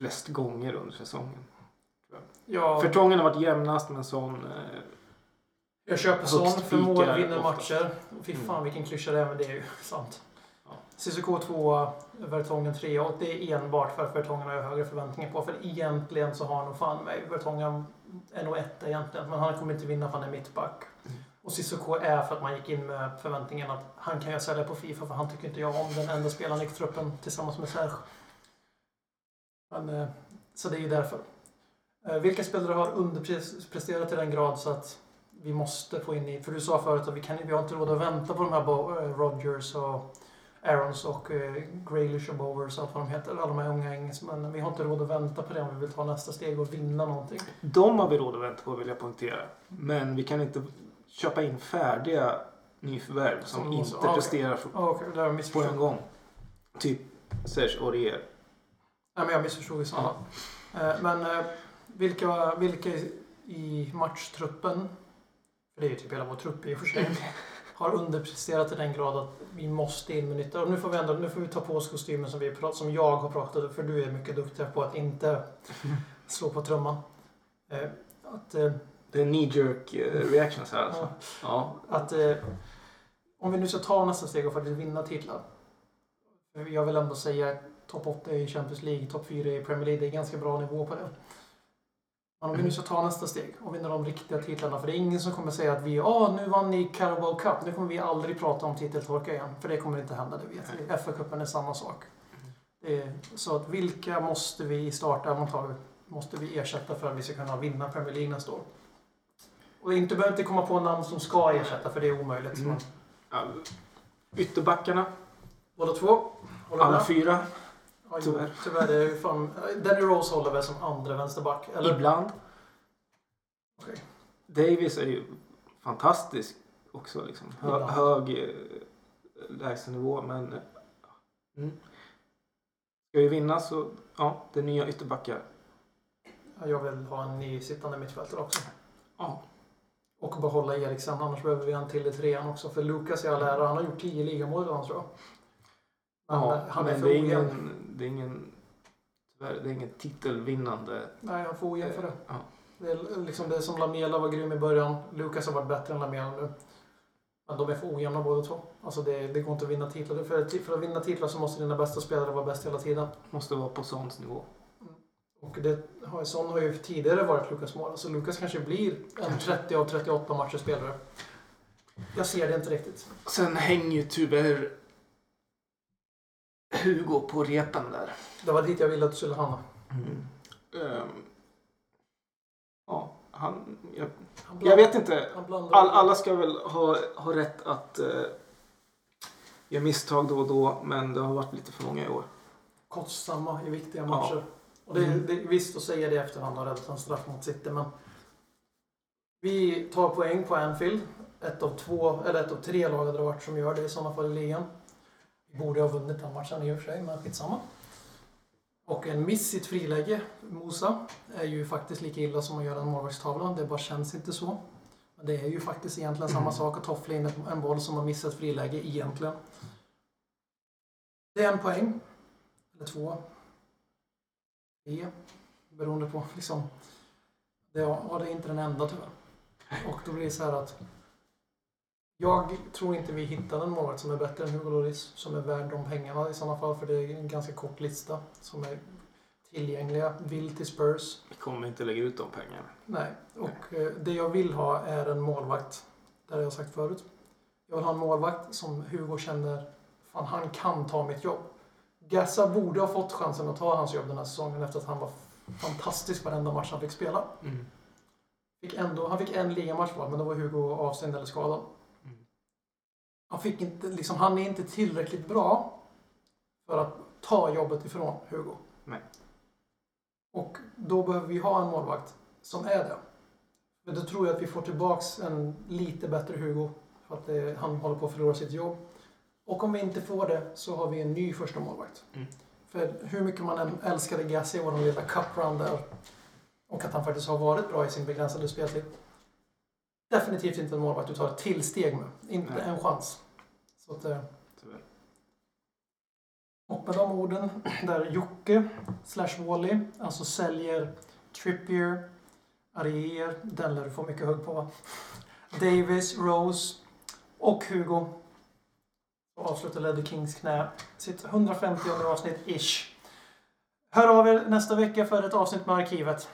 flest gånger under säsongen. Ja, Förtången har varit jämnast men Son... Eh, jag köper högst för mål vinner matcher. Fy Mm. fan vilken klyscha det är, men det är ju sant. Ja. Cissoko 2, Vertongen 3 och det är enbart för att Vertongen har jag högre förväntningar på. För egentligen så har nog fan mig Vertongen är nog etta egentligen. Men han kommer inte vinna för han är mittback. Mm. Och Cissoko är för att man gick in med förväntningen att han kan jag sälja på Fifa för han tycker inte jag om den enda spelaren i truppen tillsammans med Serge. Men, eh, så det är ju därför. Eh, vilka spelare har underpresterat till den grad så att vi måste få in i... För du sa förut att vi, kan, vi har inte råd att vänta på de här Bo, eh, Rodgers och Aarons och Graylish och Bowers och allt vad de heter. Alla de här unga engelsmännen. Vi har inte råd att vänta på det om vi vill ta nästa steg och vinna någonting. de har vi råd att vänta på vill jag poängtera. Men vi kan inte köpa in färdiga nyförvärv som, Som inte ah, presterar för- Oh, Okej, det på en gång. Typ Serge Aurier. Nej, men jag missförstod i sådana. Eh, Men eh, vilka, vilka i- matchtruppen, för det är ju typ hela vår trupp i och för sig, har underpresterat till den grad att vi måste in med nytta. Och nu får vi, ändå, nu får vi ta på oss kostymen som, vi, prat- som jag har pratat om, för du är mycket duktigare på att inte slå på trumman. Eh, Att, Det är knee jerk eh, reactions här alltså. ja, Ja. att eh, om vi nu ska ta nästa steg och faktiskt vinna titlar. Jag vill ändå säga topp 8 i Champions League, topp 4 i Premier League. Det är ganska bra nivå på det. Men om vi nu ska ta nästa steg och vinna de riktiga titlarna. För det är ingen som kommer säga att vi ah, nu vann ni Carabao Cup. Nu kommer vi aldrig prata om titeltorka igen. För det kommer inte hända, det vet vi. FA-cupen är samma sak. Är, så att vilka måste vi i startelvan måste vi ersätta för att vi ska kunna vinna Premier League nästa år? Och inte behöver inte komma på namn som ska ersätta för det är omöjligt. Mm. Ytterbackarna, båda två. Alla med? fyra. Ja, jo, tyvärr. Tyvärr. Det är ju fan, Danny Rose håller väl som andra vänsterback. Eller? Ibland. Okej. Davis är ju fantastisk också. Liksom. Hö, hög eh, lägstanivå men mm. ska vi vinna så ja, det är nya ytterbackar. Ja, Jag vill ha en ny sittande mittfältare också. Ja. Och behålla Eriksen. Annars behöver vi en till i trean också. För Lukas i all ära, han har gjort 10 ligamål idag tror jag. Men Ja, han är men för det är ojämn. ingen, det är ingen, tyvärr, det är ingen titelvinnande. Nej, han får ojämn för det. Ja. Det är liksom det är som Lamela var grym i början. Lukas har varit bättre än Lamela nu. Men de är för ojämna båda två. Alltså det, det går inte att vinna titlar. För, för att vinna titlar så måste dina bästa spelare vara bäst hela tiden. Måste vara på Sons nivå. Och det har, sån har ju tidigare varit Lukas mål. Så Lukas kanske blir en 30 av 38 matcher spelare. Jag ser det inte riktigt. Sen hänger ju tyvärr Hugo på repen där. Det var dit jag ville att du skulle hamna. Ehm, ja, han, jag, Han jag vet inte. All, alla ska väl ha, ha rätt att eh, göra misstag då och då, men det har varit lite för många i år. kostsamma i viktiga Ja. Och det, Mm. det, visst att säga det i efterhand har räddat en straff mot City, men vi tar poäng på Anfield. Ett av två, eller ett av tre lag hade det varit som gör det i sådana fall i ligan. Vi borde ha vunnit den matchen i och för sig, men skitsamma. Och en miss i ett friläge, Mosa, är ju faktiskt lika illa som att göra en målvaktstavla. Det bara känns inte så. Men det är ju faktiskt egentligen samma sak att toffla in en boll som har missat friläge egentligen. Det är en poäng. Eller två. Tre. Beroende på liksom. Det, ja, det är inte den enda tyvärr. Och då blir det så här att jag tror inte vi hittar en målvakt som är bättre än Hugo Lloris. Som är värd de pengarna i sådana fall. För det är en ganska kort lista. Som är tillgängliga. Vill till Spurs. Vi kommer inte lägga ut de pengarna. Nej. Och eh, det jag vill ha är en målvakt. Det har jag sagt förut. Jag vill ha en målvakt som Hugo känner. Fan, han kan ta mitt jobb. Gassa borde ha fått chansen att ta hans jobb den här säsongen efter att han var fantastisk varenda match han fick spela. Fick ändå, han fick en ligamatch var, men då var Hugo avstängd eller skadad. Mm. Han, fick inte, liksom, han är inte tillräckligt bra för att ta jobbet ifrån Hugo. Nej. Och då behöver vi ha en målvakt som är det. Men då tror jag att vi får tillbaks en lite bättre Hugo. För att det, han håller på att förlora sitt jobb. Och om vi inte får det så har vi en ny första målvakt. Mm. För hur mycket man än älskade Gassi och den lilla cup där och att han faktiskt har varit bra i sin begränsade speltid. definitivt inte en målvakt du tar ett tillsteg med. Inte Nej. en chans. Så att, eh, Tyvärr. och med de orden, där Jocke slash Wally alltså säljer Trippier, Arier, den lär du få mycket hugg på va? Davis, Rose och Hugo. Avslutar Ledder Kings knä. Sitt 150 avsnitt ish. Hör av er nästa vecka för ett avsnitt med arkivet.